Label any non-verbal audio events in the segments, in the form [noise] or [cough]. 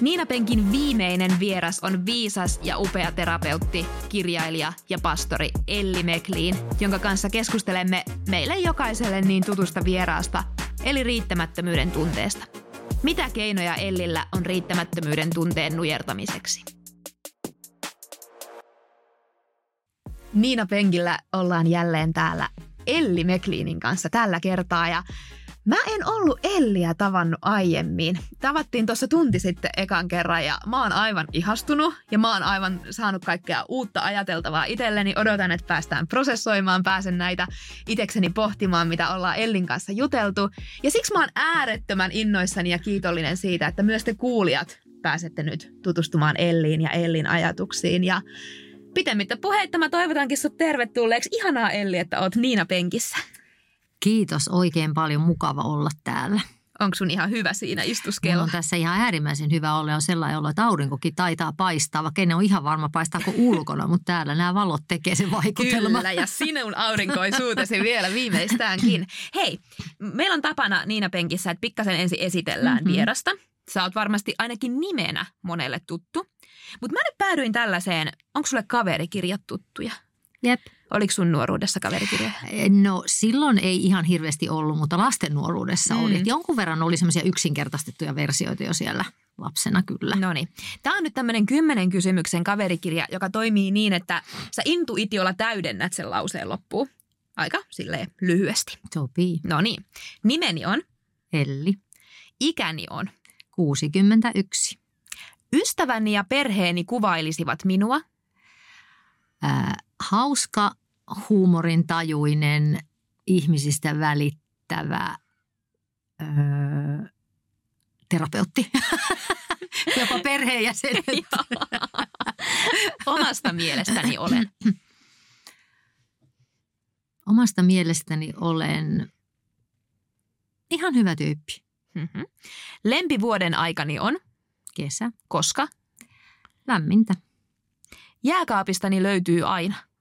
Niina Penkin viimeinen vieras on viisas ja upea terapeutti, kirjailija ja pastori Elli Mekliin, jonka kanssa keskustelemme meille jokaiselle niin tutusta vieraasta, eli riittämättömyyden tunteesta. Mitä keinoja Ellillä on riittämättömyyden tunteen nujertamiseksi? Niina Penkillä ollaan jälleen täällä Elli Mekliinin kanssa tällä kertaa ja Mä en ollut Elliä tavannut aiemmin. Tavattiin tuossa tunti sitten ekan kerran ja mä oon aivan ihastunut ja mä oon aivan saanut kaikkea uutta ajateltavaa itselleni. Odotan, että päästään prosessoimaan, pääsen näitä itekseni pohtimaan, mitä ollaan Ellin kanssa juteltu. Ja siksi mä oon äärettömän innoissani ja kiitollinen siitä, että myös te kuulijat pääsette nyt tutustumaan Elliin ja Ellin ajatuksiin. Ja pitemmittä puheitta mä toivotankin sut tervetulleeksi. Ihanaa Elli, että oot Niina Penkissä. Kiitos, oikein paljon mukava olla täällä. Onko sun ihan hyvä siinä istuskella? Mulla on tässä ihan äärimmäisen hyvä olla. On sellainen olo, että aurinkokin taitaa paistaa, vaikka en ole ihan varma paistaako ulkona, mutta täällä nämä valot tekee sen vaikutelman. Kyllä, ja sinun aurinkoisuutesi vielä viimeistäänkin. Hei, meillä on tapana Niina Penkissä, että pikkasen ensin esitellään mm-hmm. vierasta. Sä oot varmasti ainakin nimenä monelle tuttu. Mutta mä nyt päädyin tällaiseen, onko sulle kaverikirjat tuttuja? Jep. Oliko sun nuoruudessa kaverikirjoja? No silloin ei ihan hirveästi ollut, mutta lasten nuoruudessa mm. oli. Et jonkun verran oli semmoisia yksinkertaistettuja versioita jo siellä lapsena kyllä. No niin. Tämä on nyt tämmöinen kymmenen kysymyksen kaverikirja, joka toimii niin, että sä intuitiolla täydennät sen lauseen loppuun. Aika silleen lyhyesti. Sopii. No niin. Nimeni on? Elli. Ikäni on? 61. Ystäväni ja perheeni kuvailisivat minua? Ää, hauska, huumorin tajuinen, ihmisistä välittävä öö, terapeutti. [laughs] Jopa perheenjäsenet. [laughs] Omasta mielestäni olen. [clears throat] Omasta mielestäni olen ihan hyvä tyyppi. Mm-hmm. Lempivuoden aikani on? Kesä. Koska? Lämmintä. Jääkaapistani löytyy aina.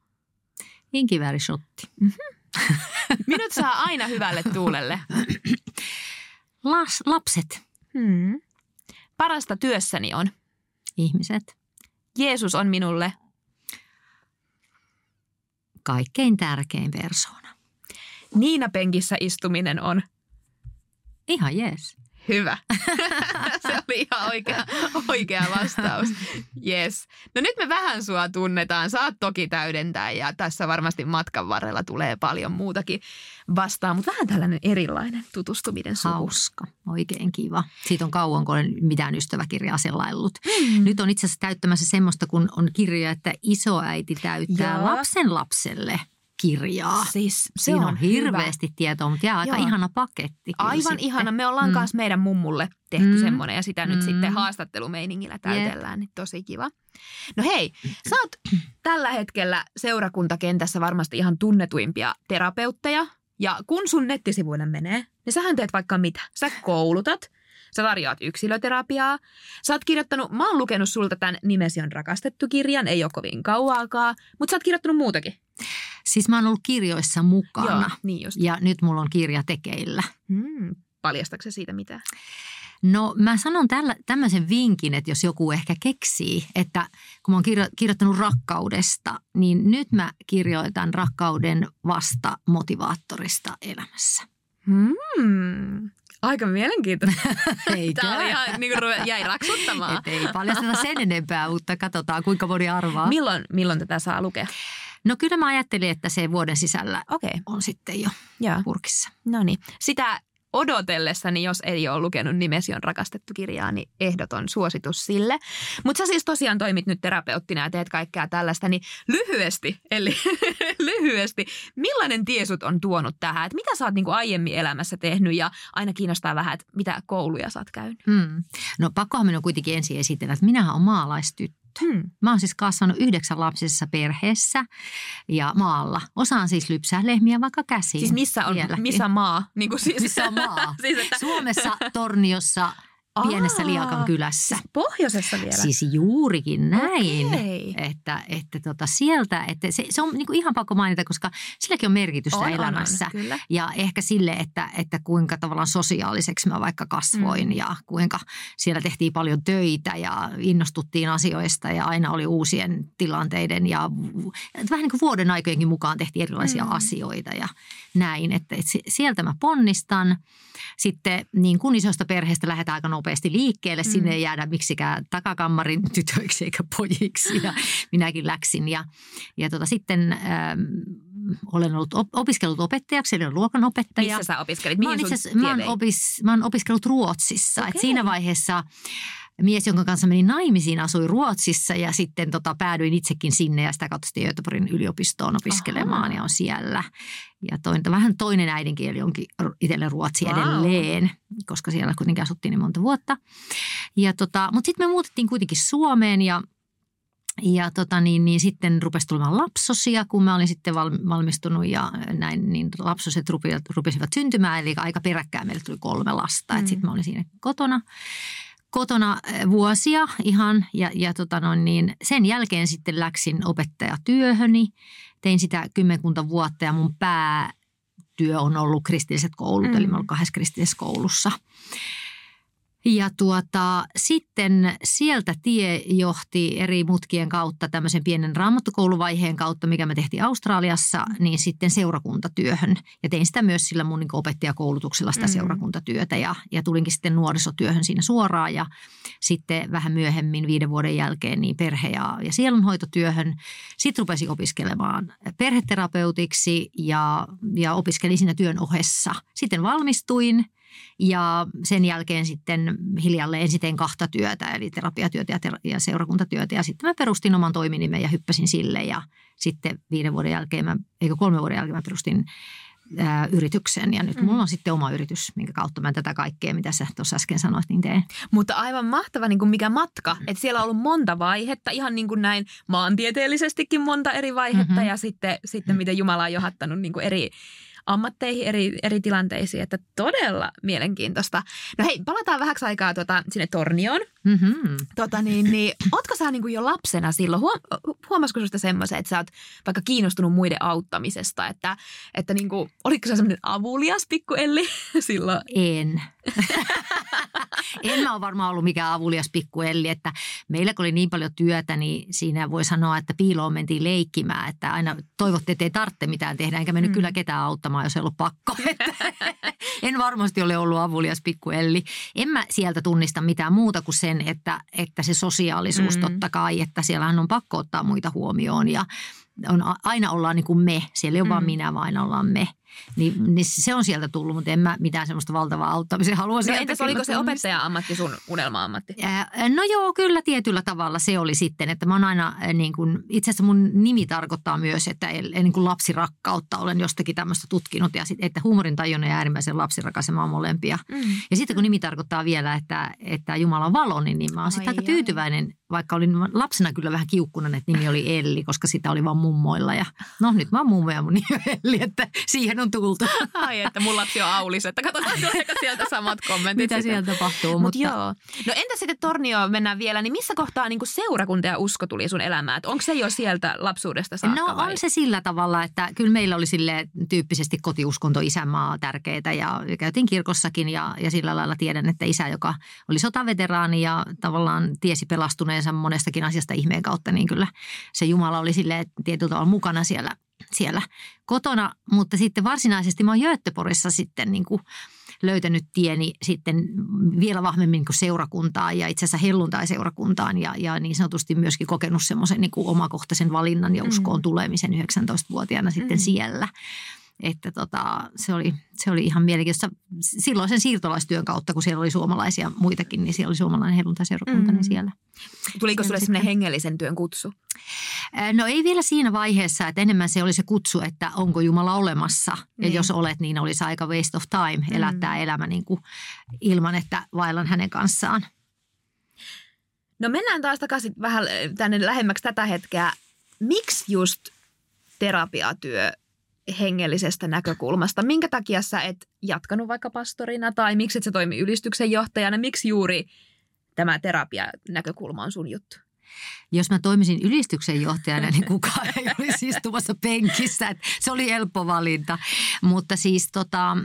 Inkiväärishotti. Mm-hmm. [laughs] Minut saa aina hyvälle tuulelle. Las, lapset. Hmm. Parasta työssäni on. Ihmiset. Jeesus on minulle. Kaikkein tärkein persoona. Niina penkissä istuminen on. Ihan jees. Hyvä. [laughs] Se oli ihan oikea, oikea vastaus. Yes. No nyt me vähän sua tunnetaan. Saat toki täydentää ja tässä varmasti matkan varrella tulee paljon muutakin vastaan, mutta vähän tällainen erilainen tutustuminen suhun. Hauska. Oikein kiva. Siitä on kauan, kun olen mitään ystäväkirjaa sellaillut. Mm. Nyt on itse asiassa täyttämässä semmoista, kun on kirja, että isoäiti täyttää Joo. lapsen lapselle – kirjaa. Siis se Siinä on, on hirveästi hyvä. tietoa, mutta jää aika Joo. ihana paketti. Aivan sitten. ihana. Me ollaan mm. kanssa meidän mummulle tehty mm. semmoinen ja sitä mm. nyt sitten haastattelumeiningillä täytellään. Yeah. Niin tosi kiva. No hei, sä oot tällä hetkellä seurakuntakentässä varmasti ihan tunnetuimpia terapeutteja. Ja kun sun nettisivuille menee, niin sähän teet vaikka mitä. Sä koulutat, Sä tarjoat yksilöterapiaa. Sä oot kirjoittanut, mä oon lukenut sulta tämän Nimesi on rakastettu kirjan, ei ole kovin kauaakaan, mutta sä oot kirjoittanut muutakin. Siis mä oon ollut kirjoissa mukana Joo, niin just. ja nyt mulla on kirja tekeillä. Hmm. Paljastatko siitä mitä? No mä sanon tällä, tämmöisen vinkin, että jos joku ehkä keksii, että kun mä oon kirjo, kirjoittanut rakkaudesta, niin nyt mä kirjoitan rakkauden vasta motivaattorista elämässä. Hmm. Aika mielenkiintoista. [laughs] Eikö? Tämä oli ihan niin kuin jäi raksuttamaan. Et ei paljasteta sen enempää, mutta katsotaan kuinka moni arvaa. Milloin, milloin tätä saa lukea? No kyllä mä ajattelin, että se vuoden sisällä okay. on sitten jo ja. purkissa. No niin. Sitä odotellessani, jos ei ole lukenut Nimesi on rakastettu kirjaa, niin ehdoton suositus sille. Mutta sä siis tosiaan toimit nyt terapeuttina ja teet kaikkea tällaista, niin lyhyesti, eli [laughs] lyhyesti, millainen tiesut on tuonut tähän? Et mitä sä oot niinku aiemmin elämässä tehnyt ja aina kiinnostaa vähän, että mitä kouluja sä oot käynyt? Hmm. No pakkohan minun kuitenkin ensin esitellä, että minähän olen maalaistyttö. Hmm. Mä oon siis kasvanut yhdeksän lapsisessa perheessä ja maalla. Osaan siis lypsää lehmiä vaikka käsiin. Siis missä on, missä maa? Niin kuin siis. Missä on maa? [laughs] siis että... Suomessa, Torniossa, pienessä Aa, Liakan kylässä. Siis pohjoisessa vielä? Siis juurikin näin, Okei. että, että tota sieltä, että se, se on niinku ihan pakko mainita, koska silläkin on merkitystä On, on, on, elämässä. kyllä. Ja ehkä sille, että, että kuinka tavallaan sosiaaliseksi mä vaikka kasvoin Mm. ja kuinka siellä tehtiin paljon töitä ja innostuttiin asioista ja aina oli uusien tilanteiden ja vähän niin kuin vuoden aikojenkin mukaan tehtiin erilaisia Mm. asioita ja näin. Että, että si- sieltä mä ponnistan. Sitten niin kuin isosta perheestä lähdetään aika nopeasti liikkeelle. Mm. Sinne ei jäädä miksikään takakammarin [laughs] tytöiksi eikä pojiksi ja [laughs] minäkin läksin. Ja, ja tota, sitten ähm, olen ollut op- opiskellut opettajaksi, eli olen luokanopettaja. Missä sä opiskelit? Mä Mihin itse sun asiassa- mä, oon opis, mä oon opiskellut Ruotsissa. Et Okei. siinä vaiheessa mies, jonka kanssa menin naimisiin, asui Ruotsissa ja sitten tota, päädyin itsekin sinne ja sitä kautta sitten Göteborgin yliopistoon opiskelemaan Ahaa. ja on siellä. Ja toinen, vähän toinen äidinkieli onkin itselle ruotsi Vau. edelleen, koska siellä kuitenkin asuttiin niin monta vuotta. Ja tota, mutta sitten me muutettiin kuitenkin Suomeen ja ja tota niin, niin sitten rupesi tulemaan lapsosia, kun mä olin sitten val, valmistunut ja näin, niin lapsoset rupesivat syntymään. Eli aika peräkkäin meille tuli kolme lasta. Mm. Mm. Sitten mä olin siinä kotona, kotona eh, vuosia ihan ja, ja tota noin, niin sen jälkeen sitten läksin opettajatyöhöni. Tein sitä kymmenkunta vuotta ja mun päätyö on ollut kristilliset koulut, Mm. eli mä olen kahdessa kristillisessä koulussa. Ja tuota, sitten sieltä tie johti eri mutkien kautta tämmöisen pienen raamattokouluvaiheen kautta, mikä me tehtiin Australiassa, niin sitten seurakuntatyöhön. Ja tein sitä myös sillä mun niin opettajakoulutuksella sitä Mm. seurakuntatyötä ja, ja tulinkin sitten nuorisotyöhön siinä suoraan ja sitten vähän myöhemmin viiden vuoden jälkeen niin perhe- ja, ja sielunhoitotyöhön. Sitten rupesin opiskelemaan perheterapeutiksi ja, ja opiskelin siinä työn ohessa. Sitten valmistuin ja sen jälkeen sitten hiljalleen ensin tein kahta työtä, eli terapiatyötä ja, ter- ja seurakuntatyötä. Ja sitten mä perustin oman toiminimen ja hyppäsin sille. Ja sitten viiden vuoden jälkeen, mä, eikö kolme vuoden jälkeen mä perustin ää, yrityksen. Ja nyt Mm. mulla on sitten oma yritys, minkä kautta mä tätä kaikkea, mitä sä tuossa äsken sanoit, niin teen. Mutta aivan mahtava niin kuin mikä matka. Että siellä on ollut monta vaihetta, ihan niin kuin näin maantieteellisestikin monta eri vaihetta. Mhm. Ja sitten, sitten miten Jumala on johdattanut niin kuin eri ammatteihin, eri, eri tilanteisiin. Että todella mielenkiintoista. No hei, palataan vähäksi aikaa tuota, sinne Tornioon. Mm-hmm. Tota niin, niin, ootko sä niin kuin jo lapsena silloin, huom, huomasiko susta semmoisen, että sä oot vaikka kiinnostunut muiden auttamisesta, että, että niin kuin, oliko sä semmoinen avulias pikku Elli [laughs] silloin? En. [laughs] en mä ole varmaan ollut mikään avulias pikkuelli, että meillä kun oli niin paljon työtä, niin siinä voi sanoa, että piiloon mentiin leikkimään, että aina toivotte, että ei tarvitse mitään tehdä, enkä mennyt Mm. kyllä ketään auttamaan, jos ei ollut pakko. [laughs] En varmasti ole ollut avulias pikkuelli. En mä sieltä tunnista mitään muuta kuin sen, että, että se sosiaalisuus Mm. totta kai, että siellähän on pakko ottaa muita huomioon ja on, aina ollaan niin kuin me, siellä ei ole mm. vaan minä, vaan aina ollaan me. Niin, niin se on sieltä tullut, mutta en mä mitään semmoista valtavaa auttamisen halua No sieltä entäs oliko se opettaja-ammatti sun unelma-ammatti? Ää, No joo, kyllä tietyllä tavalla se oli sitten, että mä oon aina äh, niin kuin, itse asiassa mun nimi tarkoittaa myös, että niin kuin lapsirakkautta olen jostakin tämmöistä tutkinut ja sit, että huumorin tajunnan ja äärimmäisen lapsirakas ja mä oon molempia. Mm. Ja sitten kun nimi tarkoittaa vielä, että, että Jumala on valo, niin, niin mä oon sitten Ai aika ai. tyytyväinen, vaikka olin lapsena kyllä vähän kiukkunen, että nimi oli Elli, koska sitä oli vaan mummoilla. Ja no nyt mä oon mummo ja mun nimi on Elli, että siihen on tultu. [laughs] Ai, että mun lapsi on Aulis, että katsotaan tuleeko sieltä samat kommentit. Mitä sitten. siellä tapahtuu. Mut mutta joo. No entä sitten Tornio mennään vielä, niin missä kohtaa niin seurakunta ja usko tuli sun elämään? Et Onko se jo sieltä lapsuudesta saakka No vai? on se sillä tavalla, että kyllä meillä oli sille tyyppisesti kotiuskonto isänmaa tärkeää ja käytiin kirkossakin ja, ja sillä lailla tiedän, että isä, joka oli sotaveteraani ja tavallaan tiesi pelastuneensa monestakin asiasta ihmeen kautta, niin kyllä se Jumala oli sille tietyllä tavalla mukana siellä, siellä kotona. Mutta sitten varsinaisesti mä oon Göteborgissa sitten niin kuin löytänyt tieni sitten vielä vahvemmin niin kuin seurakuntaan ja itse asiassa helluntai-seurakuntaan ja, ja niin sanotusti myöskin kokenut semmoisen niin omakohtaisen valinnan ja Mm. uskoon tulemisen 19-vuotiaana sitten Mm. siellä. Että tota, se, oli, se oli ihan mielenkiintoista. Silloin sen siirtolaistyön kautta, kun siellä oli suomalaisia muitakin, niin siellä oli suomalainen helluntai-seurakunta, Mm. niin siellä. Tuliko sitten- semmoinen hengellisen työn kutsu? Ää, No ei vielä siinä vaiheessa, että enemmän se oli se kutsu, että onko Jumala olemassa. Ja Niin. jos olet, niin olisi aika waste of time elää Mm. tämä elämä niin kuin ilman, että vaellan hänen kanssaan. No mennään taas takaisin vähän tänne lähemmäksi tätä hetkeä. Miksi just terapiatyö hengellisestä näkökulmasta. Minkä takia sä et jatkanut vaikka pastorina tai miksi et sä toimi ylistyksen johtajana? Miksi juuri tämä terapia-näkökulma on sun juttu? Jos mä toimisin ylistyksen johtajana, niin kukaan ei olisi istumassa penkissä. Että se oli helppo valinta. Mutta siis tota,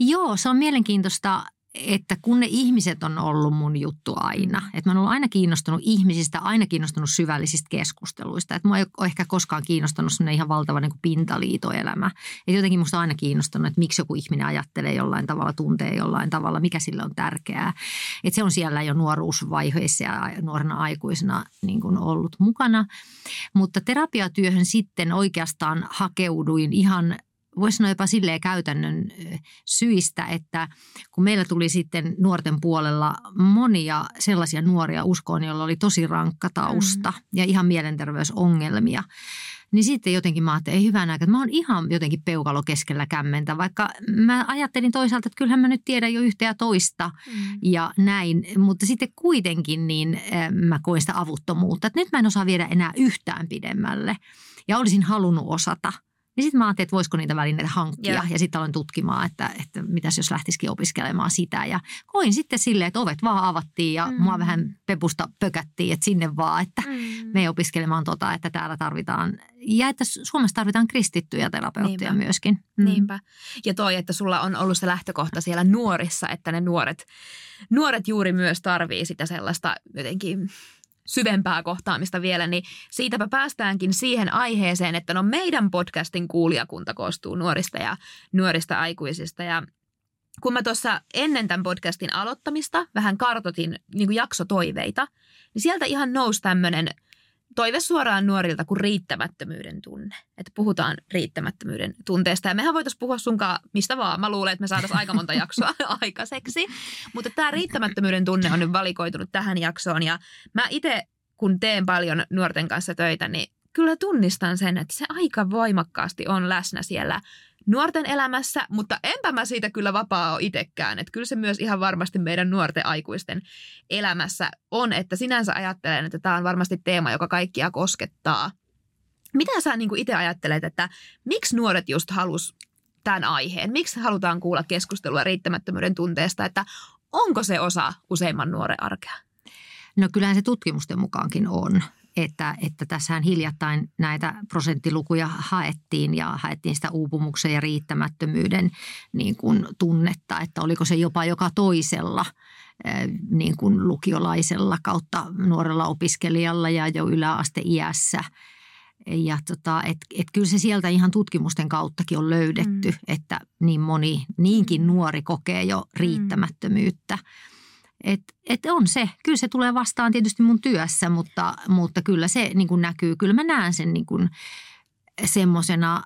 joo, se on mielenkiintoista että kun ne ihmiset on ollut mun juttu aina, että mä oon ollut aina kiinnostunut ihmisistä, aina kiinnostunut syvällisistä keskusteluista. Että mä ei ole ehkä koskaan kiinnostunut semmoinen ihan valtava niin pintaliitoelämä. Että jotenkin musta on aina kiinnostunut, että miksi joku ihminen ajattelee jollain tavalla, tuntee jollain tavalla, mikä sille on tärkeää. Että se on siellä jo nuoruusvaiheessa ja nuorena aikuisena niin kuin ollut mukana. Mutta terapiatyöhön sitten oikeastaan hakeuduin ihan voisi sanoa jopa silleen käytännön syistä, että kun meillä tuli sitten nuorten puolella monia sellaisia nuoria uskoon, joilla oli tosi rankka tausta mm. ja ihan mielenterveysongelmia, niin sitten jotenkin mä ajattelin, ei hyvänä että mä oon ihan jotenkin peukalo keskellä kämmentä, vaikka mä ajattelin toisaalta, että kyllähän mä nyt tiedän jo yhtä ja toista mm. ja näin, mutta sitten kuitenkin niin mä koin sitä avuttomuutta, että nyt mä en osaa viedä enää yhtään pidemmälle ja olisin halunnut osata – niin sitten mä ajattelin, että voisiko niitä välineitä hankkia. Yeah. Ja sitten aloin tutkimaan, että, että mitäs jos lähtisikin opiskelemaan sitä. Ja koin sitten silleen, että ovet vaan avattiin ja mm. mua vähän pepusta pökättiin, että sinne vaan, että mm. me opiskelemaan tota, että täällä tarvitaan. Ja että Suomessa tarvitaan kristittyjä terapeutteja Niinpä. myöskin. Mm. Niinpä. Ja toi, että sulla on ollut se lähtökohta siellä nuorissa, että ne nuoret, nuoret juuri myös tarvii sitä sellaista jotenkin syvempää kohtaamista vielä, niin siitäpä päästäänkin siihen aiheeseen, että no meidän podcastin kuulijakunta koostuu nuorista ja nuorista aikuisista. Ja kun mä tuossa ennen tämän podcastin aloittamista vähän kartotin niin jaksotoiveita, niin sieltä ihan nousi tämmöinen toive suoraan nuorilta kuin riittämättömyyden tunne. Että puhutaan riittämättömyyden tunteesta. Ja mehän voitaisiin puhua sunkaan mistä vaan. Mä luulen, että me saataisiin aika monta jaksoa [laughs] aikaiseksi. Mutta tämä riittämättömyyden tunne on nyt valikoitunut tähän jaksoon. Ja mä itse, kun teen paljon nuorten kanssa töitä, niin kyllä tunnistan sen, että se aika voimakkaasti on läsnä siellä nuorten elämässä, mutta enpä mä siitä kyllä vapaa ole itsekään. Että kyllä se myös ihan varmasti meidän nuorten aikuisten elämässä on, että sinänsä ajattelen, että tämä on varmasti teema, joka kaikkia koskettaa. Mitä sä niin itse ajattelet, että miksi nuoret just halus tämän aiheen? Miksi halutaan kuulla keskustelua riittämättömyyden tunteesta, että onko se osa useimman nuoren arkea? No kyllähän se tutkimusten mukaankin on että, että tässähän hiljattain näitä prosenttilukuja haettiin ja haettiin sitä uupumuksen ja riittämättömyyden niin kuin tunnetta, että oliko se jopa joka toisella eh, niin kuin lukiolaisella kautta nuorella opiskelijalla ja jo yläasteiässä. Ja tota, et, et kyllä se sieltä ihan tutkimusten kauttakin on löydetty, mm. että niin moni, niinkin nuori kokee jo mm. riittämättömyyttä. Mm. Et, et on se, kyllä se tulee vastaan tietysti mun työssä, mutta, mutta kyllä se niin kuin näkyy. Kyllä mä näen sen niin kuin semmoisena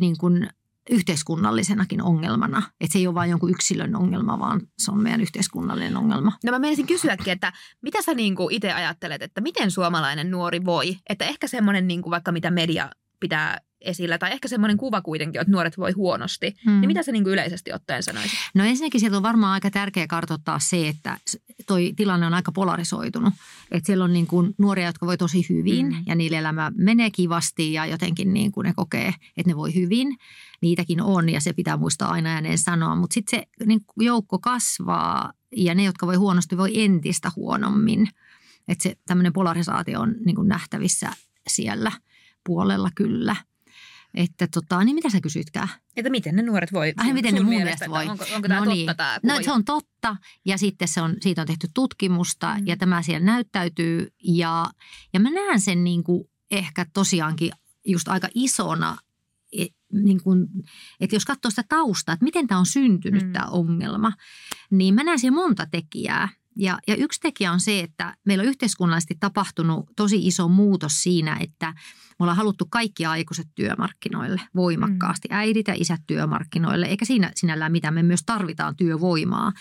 niin kuin yhteiskunnallisenakin ongelmana. Että se ei ole vain jonkun yksilön ongelma, vaan se on meidän yhteiskunnallinen ongelma. No mä menisin kysyäkin, että mitä sä niin itse ajattelet, että miten suomalainen nuori voi? Että ehkä semmoinen niin kuin vaikka mitä media pitää esillä, tai ehkä semmoinen kuva kuitenkin, että nuoret voi huonosti, hmm. niin mitä sä niin kuin yleisesti ottaen sanoisit? No ensinnäkin sieltä on varmaan aika tärkeää kartoittaa se, että toi tilanne on aika polarisoitunut. Että siellä on niin kuin nuoria, jotka voi tosi hyvin hmm. ja niillä elämä menee kivasti ja jotenkin niin kuin ne kokee, että ne voi hyvin. Niitäkin on ja se pitää muistaa aina ääneen sanoa, mutta sitten se niin joukko kasvaa ja ne, jotka voi huonosti, voi entistä huonommin. Että se tämmöinen polarisaatio on niin kuin nähtävissä siellä puolella kyllä – että tota, niin mitä sä kysytkään? Että miten ne nuoret voi? Ai, miten ne mun mielestä, voi? Onko, onko tämä no totta niin. tämä No se on totta ja sitten se on, siitä on tehty tutkimusta mm. ja tämä siellä näyttäytyy ja, ja mä näen sen niin kuin ehkä tosiaankin just aika isona e, niin kuin, että jos katsoo sitä taustaa, että miten tämä on syntynyt mm. tämä ongelma, niin mä näen siellä monta tekijää. Ja, ja yksi tekijä on se, että meillä on yhteiskunnallisesti tapahtunut tosi iso muutos siinä, että me ollaan haluttu kaikki aikuiset työmarkkinoille voimakkaasti, mm. äidit ja isät työmarkkinoille, eikä siinä sinällään mitään, me myös tarvitaan työvoimaa.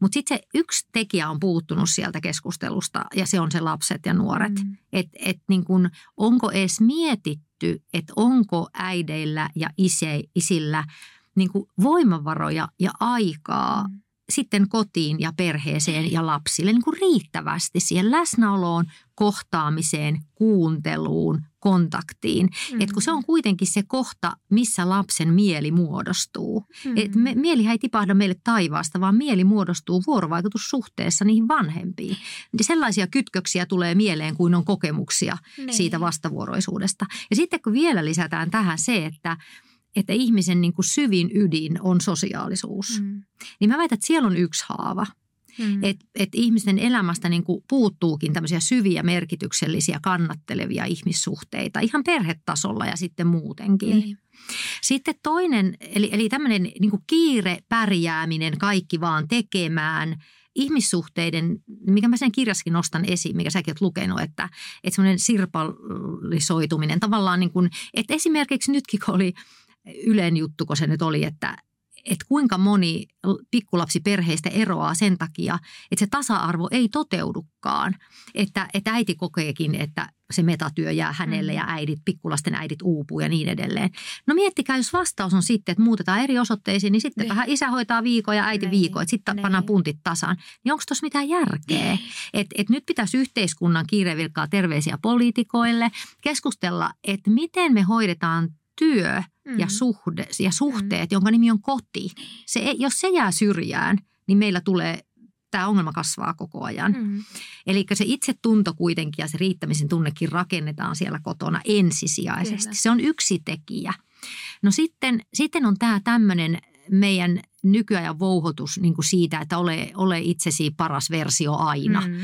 Mutta sitten se yksi tekijä on puuttunut sieltä keskustelusta ja se on se lapset ja nuoret. Mm. Että et niin kun, onko edes mietitty, että onko äideillä ja ise, isillä niin voimavaroja ja aikaa mm sitten kotiin ja perheeseen ja lapsille niin kuin riittävästi siihen läsnäoloon, kohtaamiseen, kuunteluun, kontaktiin. Mm. Et kun se on kuitenkin se kohta, missä lapsen mieli muodostuu. Mm. Et me, mielihän ei tipahda meille taivaasta, vaan mieli muodostuu vuorovaikutussuhteessa niihin vanhempiin. Sellaisia kytköksiä tulee mieleen, kuin on kokemuksia niin. siitä vastavuoroisuudesta. Ja sitten kun vielä lisätään tähän se, että että ihmisen niin kuin syvin ydin on sosiaalisuus. Mm. Niin mä väitän, että siellä on yksi haava. Mm. Että et ihmisten elämästä niin kuin puuttuukin tämmöisiä syviä, merkityksellisiä, kannattelevia ihmissuhteita ihan perhetasolla ja sitten muutenkin. Niin. Sitten toinen, eli, eli tämmöinen niin kuin kiire, pärjääminen, kaikki vaan tekemään – ihmissuhteiden, mikä mä sen kirjassakin nostan esiin, mikä säkin oot lukenut, että, että semmoinen sirpallisoituminen tavallaan niin kuin, että esimerkiksi nytkin kun oli Ylen juttu, kun se nyt oli, että, että kuinka moni pikkulapsi perheistä eroaa sen takia, että se tasa-arvo ei toteudukaan. Että, että äiti kokeekin, että se metatyö jää hänelle mm. ja äidit, pikkulasten äidit uupuu ja niin edelleen. No miettikää, jos vastaus on sitten, että muutetaan eri osoitteisiin, niin sitten niin. vähän isä hoitaa viikon ja äiti niin. viikon, että sitten pannaan puntit tasaan. Niin onko tuossa mitään järkeä? Niin. Että et nyt pitäisi yhteiskunnan kiirevilkkaa terveisiä poliitikoille keskustella, että miten me hoidetaan työ – mm. ja, suhde, ja suhteet, mm. jonka nimi on koti. Se, jos se jää syrjään, niin meillä tulee tämä ongelma kasvaa koko ajan. Mm. Eli se itsetunto kuitenkin ja se riittämisen tunnekin rakennetaan siellä kotona ensisijaisesti. Kyllä. Se on yksi tekijä. No sitten, sitten on tämä tämmöinen meidän nykyajan vouhotus niin kuin siitä, että ole, ole itsesi paras versio aina. Mm.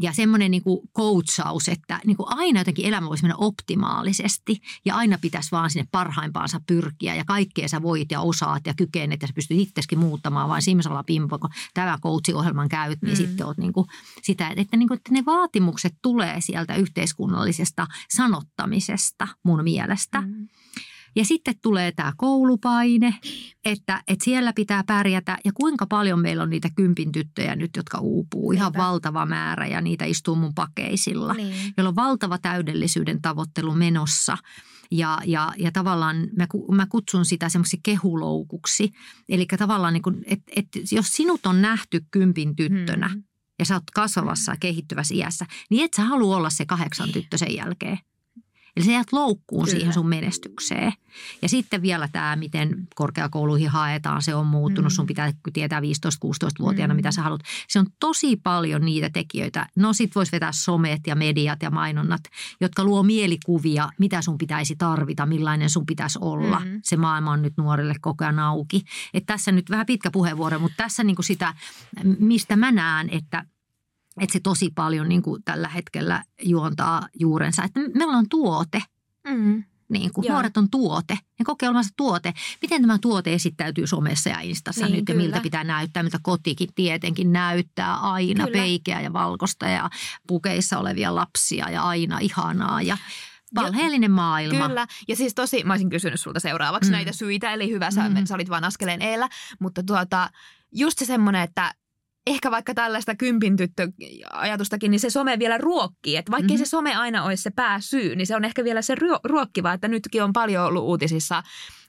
Ja semmoinen niin coachaus, että niin kuin aina jotenkin elämä voisi mennä optimaalisesti ja aina pitäisi vaan sinne parhaimpaansa pyrkiä ja kaikkea sä voit ja osaat ja kykenet ja sä pystyt itsekin muuttamaan vain simsalla pimpo, kun tämä coachiohjelman käyt, niin mm. sitten oot niin kuin sitä, että, niin kuin, että ne vaatimukset tulee sieltä yhteiskunnallisesta sanottamisesta mun mielestä. Mm. Ja sitten tulee tämä koulupaine, että, että siellä pitää pärjätä ja kuinka paljon meillä on niitä kympin tyttöjä nyt, jotka uupuu. Ihan Niinpä. valtava määrä ja niitä istuu mun pakeisilla, niin. jolla on valtava täydellisyyden tavoittelu menossa. Ja, ja, ja tavallaan mä, mä kutsun sitä semmoisi kehuloukuksi. Eli tavallaan, niin että et, jos sinut on nähty kympin tyttönä hmm. ja sä oot kasvavassa ja kehittyvässä iässä, niin et sä halua olla se kahdeksan tyttö sen jälkeen. Eli sä jäät loukkuun Kyllä. siihen sun menestykseen. Ja sitten vielä tämä, miten korkeakouluihin haetaan, se on muuttunut. Mm. Sun pitää tietää 15-16-vuotiaana, mm. mitä sä haluat. Se on tosi paljon niitä tekijöitä. No sit voisi vetää somet ja mediat ja mainonnat, jotka luo mielikuvia, mitä sun pitäisi tarvita, millainen sun pitäisi olla. Mm. Se maailma on nyt nuorille koko ajan auki. Et tässä nyt vähän pitkä puheenvuoro, mutta tässä niinku sitä, mistä mä näen, että – että se tosi paljon niin kuin tällä hetkellä juontaa juurensa. Että meillä on tuote. Mm. Niin kuin nuoret on tuote. Ne kokee olevansa tuote. Miten tämä tuote esittäytyy somessa ja instassa niin, nyt kyllä. ja miltä pitää näyttää, miltä kotikin tietenkin näyttää aina kyllä. peikeä ja valkosta ja pukeissa olevia lapsia ja aina ihanaa ja Valheellinen maailma. Kyllä. Ja siis tosi, mä olisin kysynyt sulta seuraavaksi mm. näitä syitä, eli hyvä, sä, mm. sä olit vaan askeleen eellä. Mutta tuota, just se semmoinen, että ehkä vaikka tällaista kympin ajatustakin, niin se some vielä ruokkii. Että vaikka mm-hmm. se some aina olisi se pääsyy, niin se on ehkä vielä se ruokkiva, että nytkin on paljon ollut uutisissa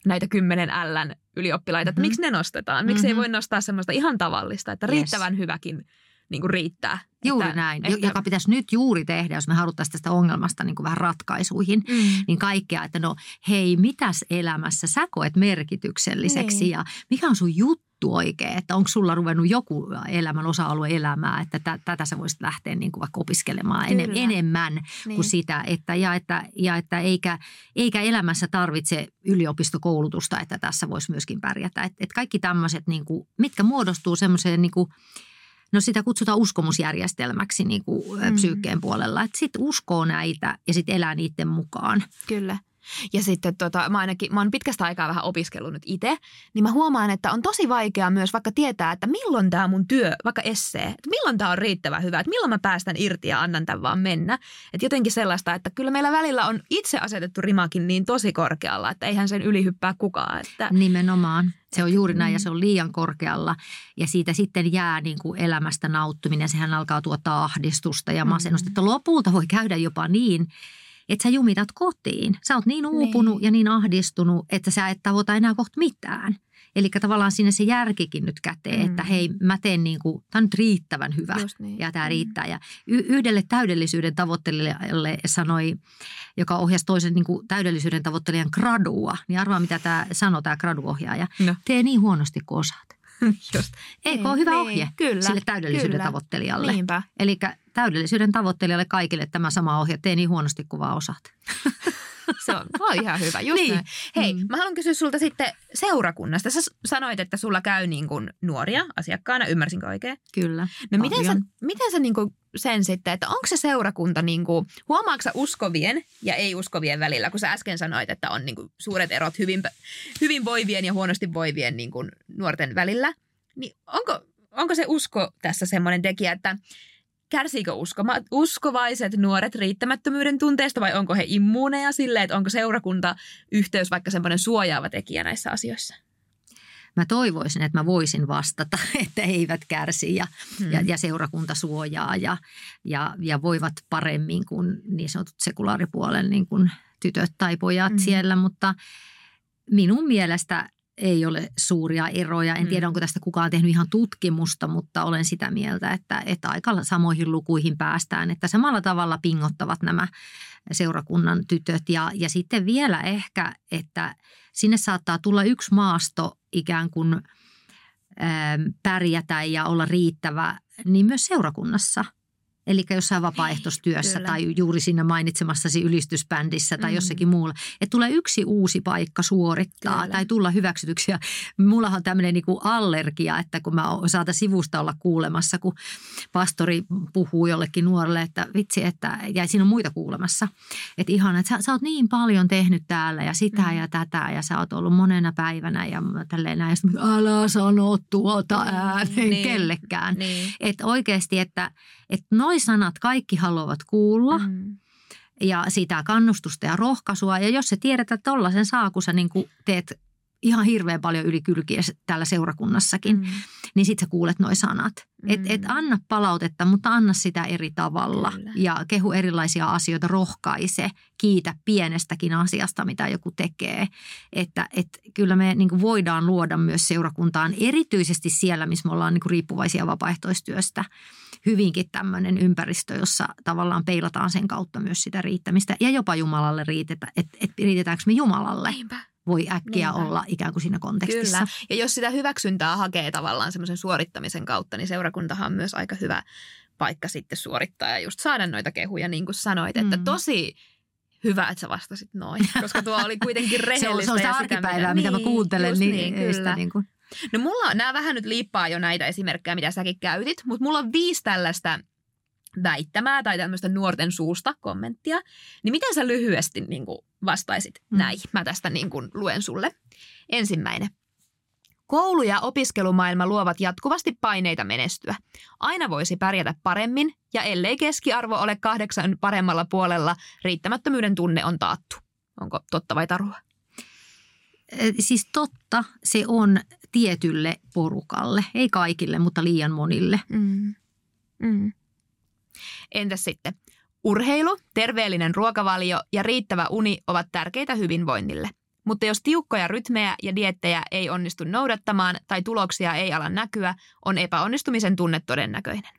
näitä kymmenen Ln ylioppilaita, että mm-hmm. miksi ne nostetaan? Miksi mm-hmm. ei voi nostaa semmoista ihan tavallista, että riittävän yes. hyväkin niin kuin riittää. Juuri että, näin, että, joka pitäisi nyt juuri tehdä, jos me haluttaisiin tästä ongelmasta niin kuin vähän ratkaisuihin. Mm. Niin kaikkea, että no hei, mitäs elämässä sä koet merkitykselliseksi niin. ja mikä on sun juttu? Juttu oikein, että onko sulla ruvennut joku elämän osa-alue elämää, että t- tätä sä voisit lähteä niin kuin vaikka opiskelemaan enem- enemmän niin. kuin sitä, että, ja, että, ja että eikä, eikä elämässä tarvitse yliopistokoulutusta, että tässä voisi myöskin pärjätä. Et, et kaikki tämmöiset, niin kuin, mitkä muodostuu semmoiseen niin kuin, No sitä kutsutaan uskomusjärjestelmäksi niin kuin mm. psyykkeen puolella. Että sitten uskoo näitä ja sitten elää niiden mukaan. Kyllä. Ja sitten tota, mä ainakin, mä oon pitkästä aikaa vähän opiskellut nyt itse, niin mä huomaan, että on tosi vaikea myös vaikka tietää, että milloin tämä mun työ, vaikka essee, että milloin tämä on riittävän hyvä, että milloin mä päästän irti ja annan tämän vaan mennä. Että jotenkin sellaista, että kyllä meillä välillä on itse asetettu rimakin niin tosi korkealla, että eihän sen ylihyppää kukaan. Että... Nimenomaan. Se on juuri näin ja mm. se on liian korkealla ja siitä sitten jää niin kuin elämästä nauttuminen. Sehän alkaa tuottaa ahdistusta ja masennusta. Mm. Että lopulta voi käydä jopa niin, että sä jumitat kotiin. Sä oot niin uupunut niin. ja niin ahdistunut, että sä et tavoita enää kohta mitään. Eli tavallaan sinne se järkikin nyt käteen, mm. että hei mä teen niin kuin, tämä on nyt riittävän hyvä niin. ja tämä mm. riittää. Ja y- yhdelle täydellisyyden tavoittelijalle sanoi, joka ohjasi toisen niin kuin täydellisyyden tavoittelijan gradua, niin arvaa mitä tämä sanoo tämä graduohjaaja. No. Tee niin huonosti kuin osaat. [laughs] Just. Eikö ole hyvä niin, ohje kyllä, sille täydellisyyden kyllä. tavoittelijalle? Niinpä. Eli täydellisyyden tavoittelijalle kaikille tämä sama ohje, tee niin huonosti kuin vaan osaat. [laughs] Se on, on ihan hyvä, just niin. näin. Hei, mm. mä haluan kysyä sulta sitten seurakunnasta. Sä sanoit, että sulla käy niin kuin nuoria asiakkaana, ymmärsinkö oikein? Kyllä, No miten sä, miten sä niin kuin sen sitten, että onko se seurakunta, niin kuin, huomaatko sä uskovien ja ei-uskovien välillä, kun sä äsken sanoit, että on niin kuin suuret erot hyvin, hyvin voivien ja huonosti voivien niin kuin nuorten välillä, niin onko, onko se usko tässä semmoinen tekijä, että kärsiikö uskoma, uskovaiset nuoret riittämättömyyden tunteesta vai onko he immuuneja sille, että onko seurakunta yhteys vaikka semmoinen suojaava tekijä näissä asioissa? Mä toivoisin, että mä voisin vastata, [laughs] että eivät kärsi ja, hmm. ja, ja seurakunta suojaa ja, ja, ja voivat paremmin kuin niin sanotut sekulaaripuolen niin kuin tytöt tai pojat hmm. siellä, mutta minun mielestä ei ole suuria eroja. En tiedä, mm. onko tästä kukaan tehnyt ihan tutkimusta, mutta olen sitä mieltä, että, että aika samoihin lukuihin päästään. Että samalla tavalla pingottavat nämä seurakunnan tytöt. Ja, ja sitten vielä ehkä, että sinne saattaa tulla yksi maasto ikään kuin pärjätä ja olla riittävä, niin myös seurakunnassa – Eli jossain vapaaehtoistyössä Kyllä. tai juuri siinä mainitsemassasi ylistysbändissä tai mm. jossakin muulla. Että tulee yksi uusi paikka suorittaa Kyllä. tai tulla hyväksytyksi. Ja mullahan on tämmöinen niin allergia, että kun mä saata sivusta olla kuulemassa, kun pastori puhuu jollekin nuorelle, että vitsi, että ja siinä on muita kuulemassa. Että ihan, että sä, sä oot niin paljon tehnyt täällä ja sitä mm. ja tätä ja sä oot ollut monena päivänä ja tälleen näin. Ja älä sano tuota ääneen niin. kellekään. Niin. Että oikeasti, että, että noin sanat kaikki haluavat kuulla. Mm. Ja sitä kannustusta ja rohkaisua. Ja jos se tiedät, että tollaisen saa, kun sä niin teet ihan hirveän paljon ylikylkiä täällä seurakunnassakin, mm. niin sitten sä kuulet noi sanat. Mm. Et, et anna palautetta, mutta anna sitä eri tavalla kyllä. ja kehu erilaisia asioita, rohkaise, kiitä pienestäkin asiasta, mitä joku tekee. Että et kyllä me niin voidaan luoda myös seurakuntaan, erityisesti siellä, missä me ollaan niin riippuvaisia vapaaehtoistyöstä, hyvinkin tämmöinen ympäristö, jossa tavallaan peilataan sen kautta myös sitä riittämistä ja jopa Jumalalle riitetä, että et riitetäänkö me Jumalalle. Niinpä voi äkkiä Niinpä. olla ikään kuin siinä kontekstissa. Kyllä. Ja jos sitä hyväksyntää hakee tavallaan semmoisen suorittamisen kautta, niin seurakuntahan on myös aika hyvä paikka sitten suorittaa ja just saada noita kehuja, niin kuin sanoit, että mm. tosi hyvä, että sä vastasit noin, koska tuo oli kuitenkin rehellistä. [laughs] se on, se on sitä arkipäivää, mitä, mitä niin, mä kuuntelen. Niin, niin, kyllä. Niin kuin. No mulla, nämä vähän nyt liippaa jo näitä esimerkkejä, mitä säkin käytit, mutta mulla on viisi tällaista väittämää tai tämmöistä nuorten suusta kommenttia, niin miten sä lyhyesti niin kuin vastaisit mm. näihin? Mä tästä niin kuin luen sulle. Ensimmäinen. Koulu ja opiskelumaailma luovat jatkuvasti paineita menestyä. Aina voisi pärjätä paremmin, ja ellei keskiarvo ole kahdeksan paremmalla puolella, riittämättömyyden tunne on taattu. Onko totta vai tarua? Siis totta, se on tietylle porukalle, ei kaikille, mutta liian monille. Mm. Mm. Entäs sitten? Urheilu, terveellinen ruokavalio ja riittävä uni ovat tärkeitä hyvinvoinnille. Mutta jos tiukkoja rytmejä ja diettejä ei onnistu noudattamaan tai tuloksia ei ala näkyä, on epäonnistumisen tunne todennäköinen.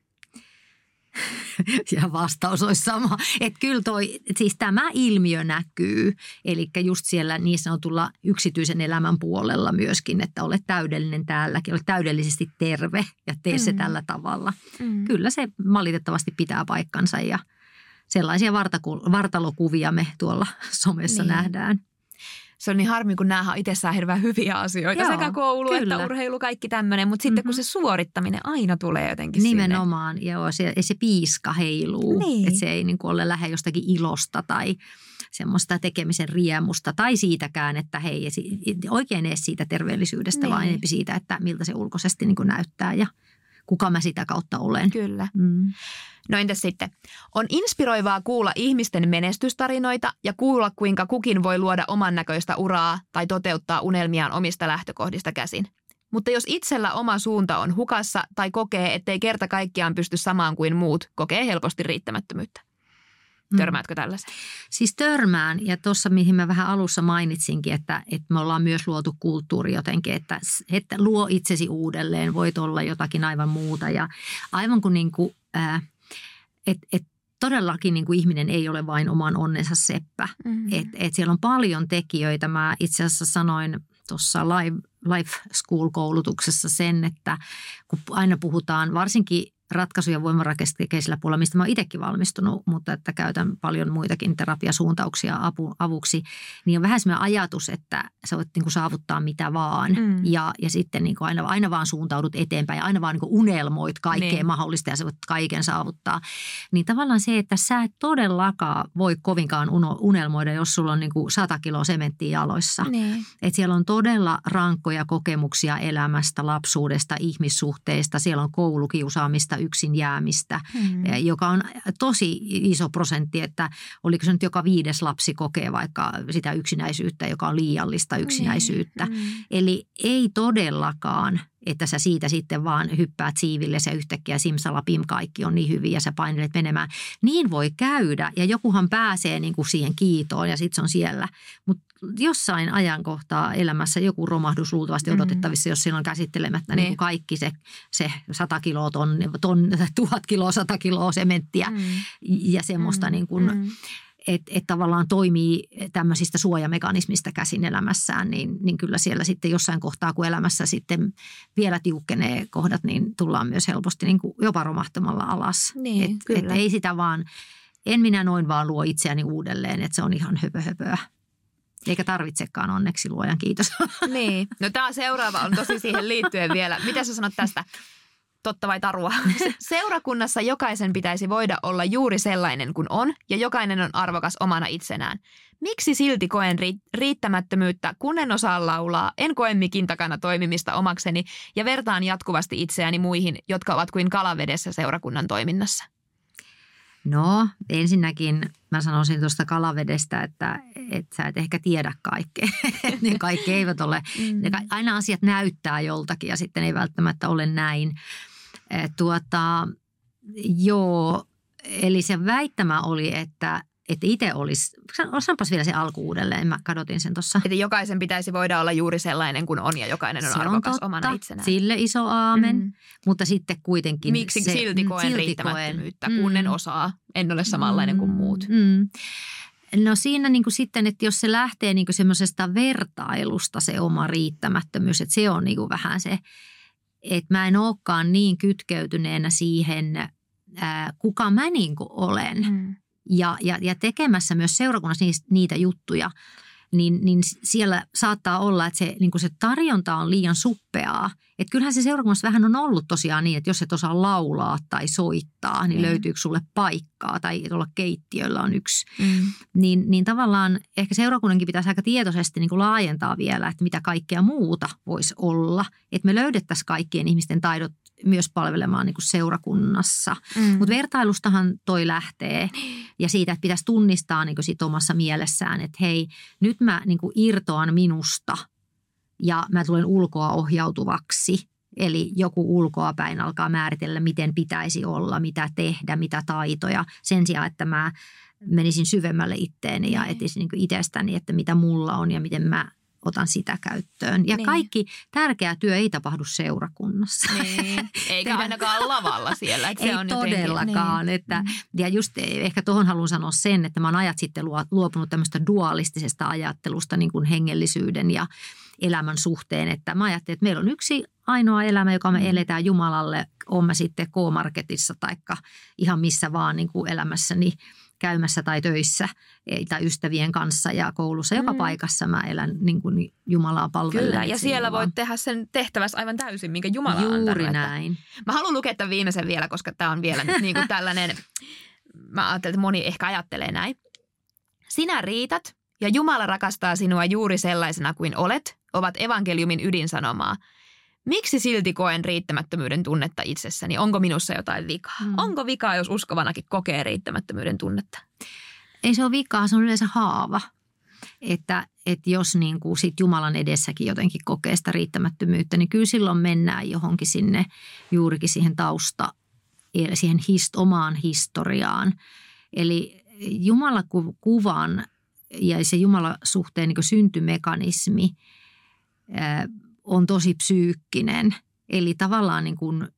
[laughs] Ja vastaus olisi sama. Että kyllä toi, siis tämä ilmiö näkyy, eli just siellä niin sanotulla yksityisen elämän puolella myöskin, että olet täydellinen täälläkin, olet täydellisesti terve ja tee se mm. tällä tavalla. Mm. Kyllä se valitettavasti pitää paikkansa ja sellaisia vartalokuvia me tuolla somessa niin. nähdään se on niin harmi, kun nämä on itsessään hirveän hyviä asioita. Joo, sekä koulu kyllä. että urheilu, kaikki tämmöinen. Mutta sitten mm-hmm. kun se suorittaminen aina tulee jotenkin Nimenomaan, sinne. joo. Se, se piiska heiluu. Niin. Että se ei niin kuin ole lähde jostakin ilosta tai semmoista tekemisen riemusta tai siitäkään, että hei, oikein edes siitä terveellisyydestä, niin. vaan enemmän siitä, että miltä se ulkoisesti niin kuin näyttää ja kuka mä sitä kautta olen. Kyllä. Mm. No entäs sitten? On inspiroivaa kuulla ihmisten menestystarinoita ja kuulla, kuinka kukin voi luoda oman näköistä uraa tai toteuttaa unelmiaan omista lähtökohdista käsin. Mutta jos itsellä oma suunta on hukassa tai kokee, ettei kerta kaikkiaan pysty samaan kuin muut, kokee helposti riittämättömyyttä. Mm. Törmäätkö tällaisen? Siis törmään ja tuossa mihin mä vähän alussa mainitsinkin, että, että me ollaan myös luotu kulttuuri jotenkin, että, että luo itsesi uudelleen, voit olla jotakin aivan muuta ja aivan kuin, niin kuin äh, että et todellakin niin kuin ihminen ei ole vain oman onnensa seppä. Mm-hmm. Et, et siellä on paljon tekijöitä. Mä itse asiassa sanoin tuossa live, life school-koulutuksessa sen, että kun aina puhutaan varsinkin ratkaisuja voimarakenteisellä puolella, mistä mä oon itsekin valmistunut, mutta että käytän paljon muitakin terapiasuuntauksia apu, avuksi, niin on vähän sellainen ajatus, että sä voit niin kuin saavuttaa mitä vaan mm. ja, ja sitten niin kuin aina, aina vaan suuntaudut eteenpäin ja aina vaan niin kuin unelmoit kaikkea niin. mahdollista ja sä voit kaiken saavuttaa. Niin tavallaan se, että sä et todellakaan voi kovinkaan unelmoida, jos sulla on niin kuin 100 kiloa sementtiä jaloissa. Niin. Että siellä on todella rankkoja kokemuksia elämästä, lapsuudesta, ihmissuhteista, siellä on koulukiusaamista, yksin jäämistä, mm. joka on tosi iso prosentti, että oliko se nyt joka viides lapsi kokee vaikka sitä yksinäisyyttä, joka on liiallista yksinäisyyttä. Mm. Eli ei todellakaan että sä siitä sitten vaan hyppäät siiville ja yhtäkkiä simsalapim kaikki on niin hyvin ja sä painelet menemään. Niin voi käydä ja jokuhan pääsee niin kuin siihen kiitoon ja sitten se on siellä. Mutta jossain ajankohtaa elämässä joku romahdus luultavasti mm-hmm. odotettavissa, jos siinä on käsittelemättä niin. Niin kaikki se, se 100 kiloa, tonni, ton, [laughs] tuhat kiloa, 100 kiloa sementtiä mm. ja semmoista mm. niin kuin, mm että et tavallaan toimii tämmöisistä suojamekanismista käsin elämässään, niin, niin kyllä siellä sitten jossain kohtaa, kun elämässä sitten vielä tiukkenee kohdat, niin tullaan myös helposti niin kuin jopa romahtamalla alas. Niin, et, et ei sitä vaan, en minä noin vaan luo itseäni uudelleen, että se on ihan höpö höpöä. Eikä tarvitsekaan onneksi luojan kiitos. Niin, [laughs] no tämä seuraava on tosi siihen liittyen vielä. Mitä sä sanot tästä? Totta vai tarua? [laughs] Seurakunnassa jokaisen pitäisi voida olla juuri sellainen kuin on ja jokainen on arvokas omana itsenään. Miksi silti koen riittämättömyyttä, kun en osaa laulaa, en koe mikin takana toimimista omakseni ja vertaan jatkuvasti itseäni muihin, jotka ovat kuin kalavedessä seurakunnan toiminnassa? No ensinnäkin mä sanoisin tuosta kalavedestä, että, että sä et ehkä tiedä kaikkea. [laughs] ne kaikki eivät ole, mm. aina asiat näyttää joltakin ja sitten ei välttämättä ole näin. Tuota, joo, eli se väittämä oli, että että itse olisi, sanonpas vielä se alku uudelleen, mä kadotin sen tuossa. Että jokaisen pitäisi voida olla juuri sellainen kuin on ja jokainen on se arvokas on totta, omana itsenään. Sille iso aamen, mm. mutta sitten kuitenkin. Miksi se, silti koen silti riittämättömyyttä, koen. kun en mm. osaa, en ole samanlainen mm. kuin muut. Mm. No siinä niin kuin sitten, että jos se lähtee niin kuin semmoisesta vertailusta se oma riittämättömyys, että se on niin kuin vähän se, että mä en olekaan niin kytkeytyneenä siihen, ää, kuka mä niin kuin olen. Mm ja, ja, ja tekemässä myös seurakunnassa niitä juttuja, niin, niin siellä saattaa olla, että se, niin kuin se tarjonta on liian suppeaa. Että kyllähän se seurakunnassa vähän on ollut tosiaan niin, että jos et osaa laulaa tai soittaa, niin mm. löytyykö sulle paikkaa tai tuolla keittiöllä on yksi. Mm. Niin, niin tavallaan ehkä seurakunnankin pitäisi aika tietoisesti niin kuin laajentaa vielä, että mitä kaikkea muuta voisi olla. Että me löydettäisiin kaikkien ihmisten taidot myös palvelemaan niin kuin seurakunnassa. Mm. Mutta vertailustahan toi lähtee ja siitä, että pitäisi tunnistaa niin kuin sit omassa mielessään, että hei, nyt mä niin kuin irtoan minusta ja mä tulen ulkoa ohjautuvaksi. Eli joku ulkoa päin alkaa määritellä, miten pitäisi olla, mitä tehdä, mitä taitoja. Sen sijaan, että mä menisin syvemmälle itteeni ja niin. etsisin niin itsestäni, että mitä mulla on ja miten mä otan sitä käyttöön. Ja niin. kaikki tärkeä työ ei tapahdu seurakunnassa. Niin. [laughs] Eikä ainakaan lavalla siellä. Että ei se on todellakaan. Niin. Että, mm. ja just ehkä tuohon haluan sanoa sen, että mä oon ajat sitten luopunut tämmöistä dualistisesta ajattelusta niin kuin hengellisyyden ja elämän suhteen. Että mä ajattelin, että meillä on yksi ainoa elämä, joka me mm. eletään Jumalalle, on mä sitten K-marketissa tai ihan missä vaan niin kuin elämässäni käymässä tai töissä tai ystävien kanssa ja koulussa. Joka mm. paikassa mä elän niin kuin Jumalaa palvellen. Kyllä, ja siellä voit tehdä sen tehtävässä aivan täysin, minkä Jumala Juuri antanut. Juuri näin. Mä haluan lukea tämän viimeisen vielä, koska tämä on vielä niin kuin [laughs] tällainen, mä ajattelen, että moni ehkä ajattelee näin. Sinä riität ja Jumala rakastaa sinua juuri sellaisena kuin olet, ovat evankeliumin ydinsanomaa – Miksi silti koen riittämättömyyden tunnetta itsessäni? Onko minussa jotain vikaa? Mm. Onko vikaa, jos uskovanakin kokee riittämättömyyden tunnetta? Ei se ole vikaa, se on yleensä haava. Että, että jos niin kuin sit Jumalan edessäkin jotenkin kokee sitä riittämättömyyttä, niin kyllä silloin mennään johonkin sinne juurikin siihen tausta, siihen hist, omaan historiaan. Eli Jumalakuvan ja se Jumalasuhteen niin syntymekanismi on tosi psyykkinen. Eli tavallaan niin kuin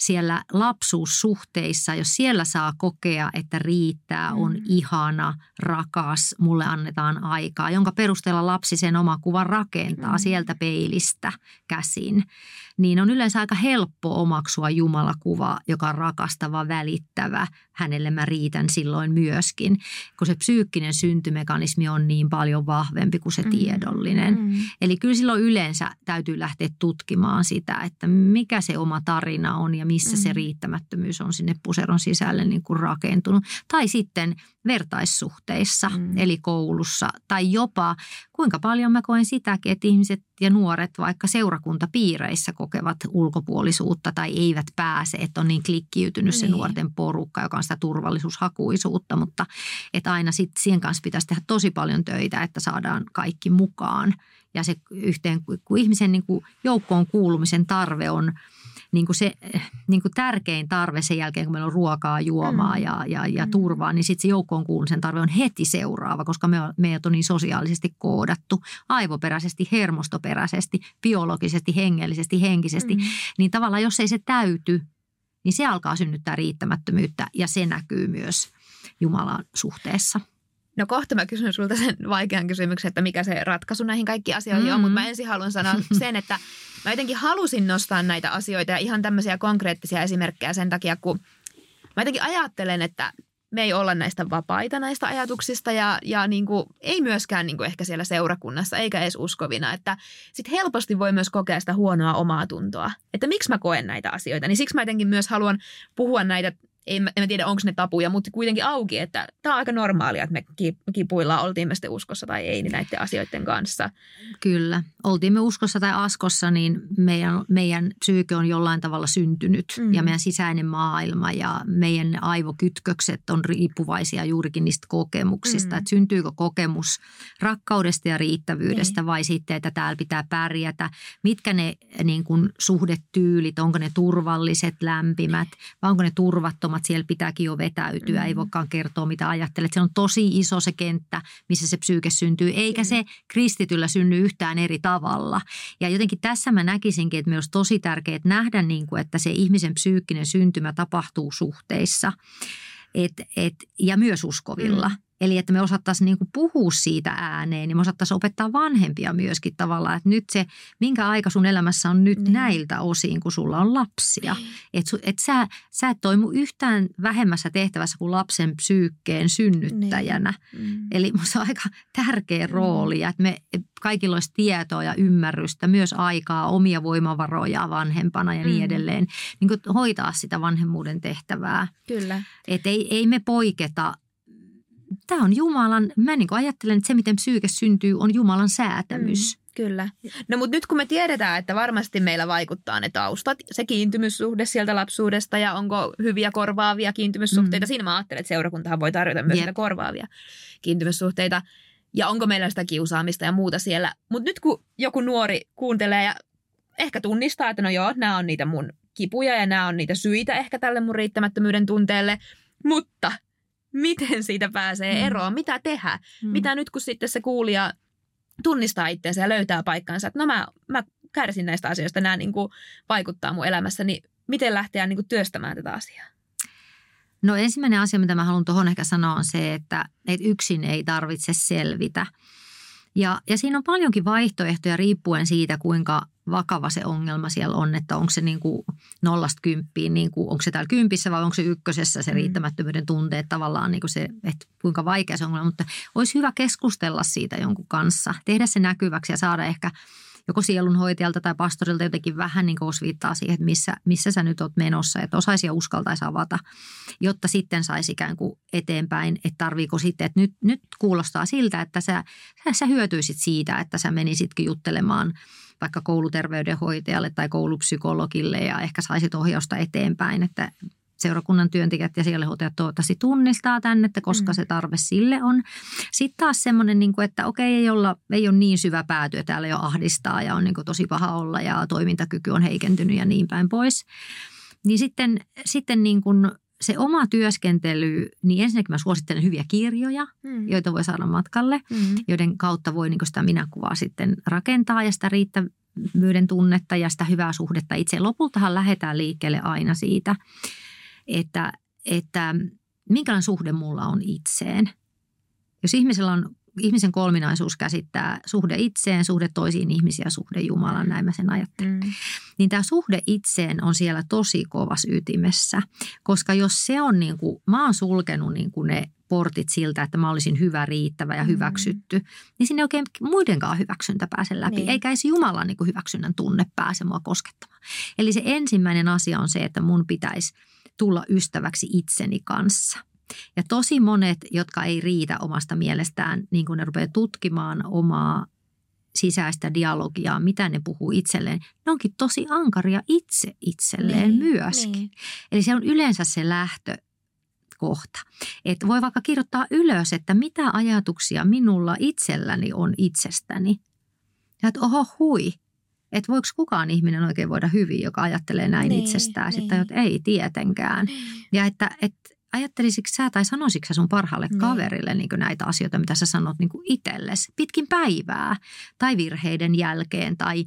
siellä lapsuussuhteissa, jos siellä saa kokea, että riittää, on mm. ihana, rakas, mulle annetaan aikaa, jonka perusteella lapsi sen omakuvan rakentaa mm. sieltä peilistä käsin, niin on yleensä aika helppo omaksua Jumalakuva, joka on rakastava, välittävä. Hänelle mä riitän silloin myöskin, kun se psyykkinen syntymekanismi on niin paljon vahvempi kuin se mm. tiedollinen. Mm. Eli kyllä silloin yleensä täytyy lähteä tutkimaan sitä, että mikä se oma tarina on ja missä mm. se riittämättömyys on sinne puseron sisälle niin kuin rakentunut. Tai sitten vertaissuhteissa, mm. eli koulussa, tai jopa kuinka paljon mä koen sitäkin, että ihmiset ja nuoret vaikka seurakuntapiireissä kokevat ulkopuolisuutta tai eivät pääse, että on niin klikkiytynyt niin. se nuorten porukka, joka on sitä turvallisuushakuisuutta, mutta että aina sitten siihen kanssa pitäisi tehdä tosi paljon töitä, että saadaan kaikki mukaan. Ja se yhteen, kun ihmisen niin kuin joukkoon kuulumisen tarve on – niin kuin se niin kuin tärkein tarve sen jälkeen, kun meillä on ruokaa, juomaa mm. ja, ja, ja mm. turvaa, niin sitten se joukkoon kuulumisen tarve on heti seuraava, koska me on, meidät on niin sosiaalisesti koodattu, aivoperäisesti, hermostoperäisesti, biologisesti, hengellisesti, henkisesti. Mm. Niin tavallaan jos ei se täyty, niin se alkaa synnyttää riittämättömyyttä ja se näkyy myös Jumalan suhteessa. No kohta mä kysyn sulta sen vaikean kysymyksen, että mikä se ratkaisu näihin kaikkiin asioihin mm. on, mutta mä ensin haluan sanoa [laughs] sen, että mä jotenkin halusin nostaa näitä asioita ja ihan tämmöisiä konkreettisia esimerkkejä sen takia, kun mä jotenkin ajattelen, että me ei olla näistä vapaita näistä ajatuksista ja, ja niin kuin, ei myöskään niin kuin ehkä siellä seurakunnassa eikä edes uskovina. Että sitten helposti voi myös kokea sitä huonoa omaa tuntoa, että miksi mä koen näitä asioita. Niin siksi mä jotenkin myös haluan puhua näitä en, en tiedä onko ne tapuja, mutta kuitenkin auki, että tämä on aika normaalia, että me kipuillaan, oltiin me sitten uskossa tai ei, niin näiden asioiden kanssa. Kyllä. Oltiin me uskossa tai askossa, niin meidän, meidän psyyke on jollain tavalla syntynyt mm. ja meidän sisäinen maailma ja meidän aivokytkökset on riippuvaisia juurikin niistä kokemuksista. Mm. Että syntyykö kokemus rakkaudesta ja riittävyydestä niin. vai sitten, että täällä pitää pärjätä. Mitkä ne niin kuin, suhdetyylit, onko ne turvalliset, lämpimät vai onko ne turvattomat että siellä pitääkin jo vetäytyä, mm. ei voikaan kertoa mitä ajattelet. Se on tosi iso se kenttä, missä se psyyke syntyy, eikä se kristityllä synny yhtään eri tavalla. Ja jotenkin tässä mä näkisinkin, että myös tosi tärkeää nähdä, niin kuin, että se ihmisen psyykkinen syntymä tapahtuu suhteissa. Et, et, ja myös uskovilla. Mm. Eli että me osattaisiin niin kuin puhua siitä ääneen, niin me osattaisiin opettaa vanhempia myöskin tavallaan, että nyt se, minkä aika sun elämässä on nyt niin. näiltä osin, kun sulla on lapsia. Niin. Että et sä, sä et toimu yhtään vähemmässä tehtävässä kuin lapsen psyykkeen synnyttäjänä. Niin. Eli se on aika tärkeä mm. rooli, että me kaikilla olisi tietoa ja ymmärrystä, myös aikaa, omia voimavaroja vanhempana ja niin mm. edelleen. Niin kuin hoitaa sitä vanhemmuuden tehtävää. Kyllä. Että ei, ei me poiketa tämä on Jumalan, mä niin ajattelen, että se miten psyyke syntyy on Jumalan säätämys. Mm, kyllä. No mutta nyt kun me tiedetään, että varmasti meillä vaikuttaa ne taustat, se kiintymyssuhde sieltä lapsuudesta ja onko hyviä korvaavia kiintymyssuhteita. Mm. Siinä mä ajattelen, että seurakuntahan voi tarjota myös yep. korvaavia kiintymyssuhteita. Ja onko meillä sitä kiusaamista ja muuta siellä. Mutta nyt kun joku nuori kuuntelee ja ehkä tunnistaa, että no joo, nämä on niitä mun kipuja ja nämä on niitä syitä ehkä tälle mun riittämättömyyden tunteelle. Mutta miten siitä pääsee mm. eroon, mitä tehdä. Mm. Mitä nyt kun sitten se kuulija tunnistaa itseensä ja löytää paikkansa, että no mä, mä kärsin näistä asioista, nämä niin kuin vaikuttaa mun elämässä, niin miten lähteä niin kuin työstämään tätä asiaa? No ensimmäinen asia, mitä mä haluan tuohon ehkä sanoa on se, että, että yksin ei tarvitse selvitä. Ja, ja siinä on paljonkin vaihtoehtoja riippuen siitä, kuinka vakava se ongelma siellä on, että onko se niin kuin nollasta kymppiin, niin kuin, onko se täällä kympissä vai onko se ykkösessä se mm. riittämättömyyden tunteet tavallaan niin kuin se, että kuinka vaikea se ongelma, mutta olisi hyvä keskustella siitä jonkun kanssa, tehdä se näkyväksi ja saada ehkä joko sielunhoitajalta tai pastorilta jotenkin vähän niin kuin osviittaa siihen, että missä, missä sä nyt oot menossa, että osaisi ja uskaltaisi avata, jotta sitten saisi ikään kuin eteenpäin, että tarviiko sitten, että nyt, nyt kuulostaa siltä, että sä, sä, sä hyötyisit siitä, että sä menisitkin juttelemaan – vaikka kouluterveydenhoitajalle tai koulupsykologille ja ehkä saisit ohjausta eteenpäin, että seurakunnan työntekijät ja siellä hoitajat toivottavasti tunnistaa tänne, että koska mm. se tarve sille on. Sitten taas semmoinen, niin että okei, ei, olla, ei ole niin syvä pääty, että täällä jo ahdistaa ja on niin tosi paha olla ja toimintakyky on heikentynyt ja niin päin pois. Niin sitten, sitten niin kuin se oma työskentely, niin ensinnäkin mä suosittelen hyviä kirjoja, mm. joita voi saada matkalle, mm. joiden kautta voi niin sitä minäkuvaa sitten rakentaa ja sitä riittävyyden tunnetta ja sitä hyvää suhdetta itse. Lopultahan lähdetään liikkeelle aina siitä, että, että minkälainen suhde mulla on itseen. Jos ihmisellä on ihmisen kolminaisuus käsittää suhde itseen, suhde toisiin ihmisiin ja suhde Jumalan, näin mä sen ajattelen. Mm. Niin tämä suhde itseen on siellä tosi kovas ytimessä, koska jos se on niin kuin, mä oon sulkenut niin kuin ne portit siltä, että mä olisin hyvä, riittävä ja mm. hyväksytty, mm. niin sinne oikein muidenkaan hyväksyntä pääse läpi. Niin. Eikä edes Jumalan niin kuin hyväksynnän tunne pääse mua koskettamaan. Eli se ensimmäinen asia on se, että mun pitäisi tulla ystäväksi itseni kanssa. Ja tosi monet, jotka ei riitä omasta mielestään, niin kun ne rupeaa tutkimaan omaa sisäistä dialogiaa, mitä ne puhuu itselleen, ne onkin tosi ankaria itse itselleen niin, myöskin. Niin. Eli se on yleensä se lähtö kohta. Että voi vaikka kirjoittaa ylös, että mitä ajatuksia minulla itselläni on itsestäni. Ja että oho hui, että voiko kukaan ihminen oikein voida hyvin, joka ajattelee näin niin, itsestään. Niin. Sitten että ei tietenkään. Niin. Ja että, että ajattelisitko sä tai sanoisitko sä sun parhaalle niin. kaverille niin näitä asioita, mitä sä sanot niin itsellesi pitkin päivää tai virheiden jälkeen tai,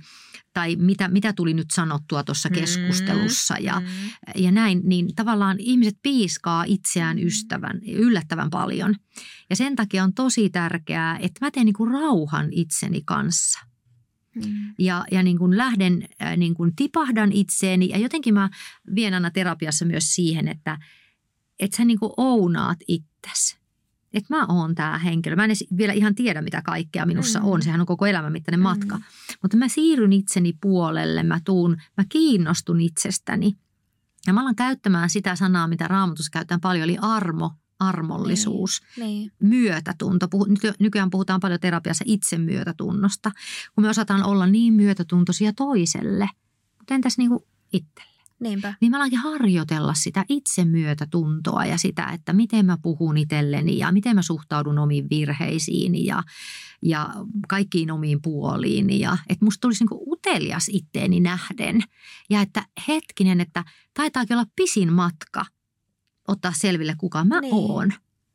tai mitä, mitä tuli nyt sanottua tuossa mm, keskustelussa ja, mm. ja näin, niin tavallaan ihmiset piiskaa itseään mm. ystävän, yllättävän paljon. Ja sen takia on tosi tärkeää, että mä teen niin rauhan itseni kanssa. Mm. Ja, ja niin kuin lähden, äh, niin kuin tipahdan itseeni ja jotenkin mä vien aina terapiassa myös siihen, että – että sä niinku ounaat itsesi. Että mä oon tämä henkilö. Mä en edes vielä ihan tiedä, mitä kaikkea minussa mm. on. Sehän on koko elämän mittainen mm. matka. Mutta mä siirryn itseni puolelle, mä tuun, mä kiinnostun itsestäni. Ja mä alan käyttämään sitä sanaa, mitä raamatussa käytetään paljon, eli armo, armollisuus, niin, niin. myötätunto. Puhu, nykyään puhutaan paljon terapiassa itsemyötätunnosta, kun me osataan olla niin myötätuntoisia toiselle, mutta entäs niin kuin itselle? Niinpä. Niin mä alankin harjoitella sitä itsemyötätuntoa ja sitä, että miten mä puhun itselleni ja miten mä suhtaudun omiin virheisiin ja, ja kaikkiin omiin puoliin. Ja että musta tulisi niinku utelias itteeni nähden. Ja että hetkinen, että taitaakin olla pisin matka ottaa selville, kuka mä niin. oon.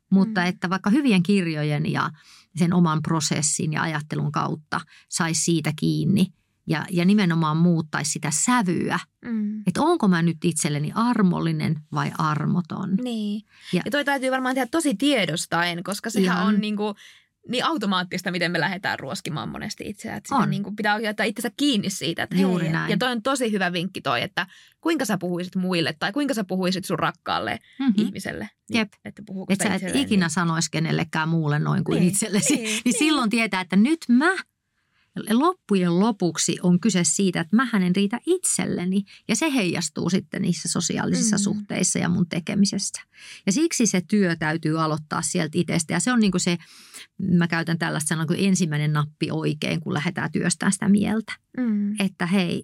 Mutta mm. että vaikka hyvien kirjojen ja sen oman prosessin ja ajattelun kautta saisi siitä kiinni – ja, ja nimenomaan muuttaisi sitä sävyä. Mm. Että onko mä nyt itselleni armollinen vai armoton. Niin. Ja, ja toi täytyy varmaan tehdä tosi tiedostaen, koska sehän ihan, on niin kuin, niin automaattista, miten me lähdetään ruoskimaan monesti itseä. Että on. Niin kuin pitää ottaa itsensä kiinni siitä. Että Juuri hei, näin. Ja toi on tosi hyvä vinkki toi, että kuinka sä puhuisit muille tai kuinka sä puhuisit sun rakkaalle mm-hmm. ihmiselle. Niin, Jep. Että, että sä et ikinä niin. sanoisi kenellekään muulle noin kuin niin. itsellesi. Niin, niin, niin silloin tietää, että nyt mä – loppujen lopuksi on kyse siitä, että mä en riitä itselleni ja se heijastuu sitten niissä sosiaalisissa mm. suhteissa ja mun tekemisessä. Ja siksi se työ täytyy aloittaa sieltä itsestä ja se on niin kuin se, mä käytän tällaista sanaa kuin ensimmäinen nappi oikein, kun lähdetään työstämään sitä mieltä. Mm. Että hei,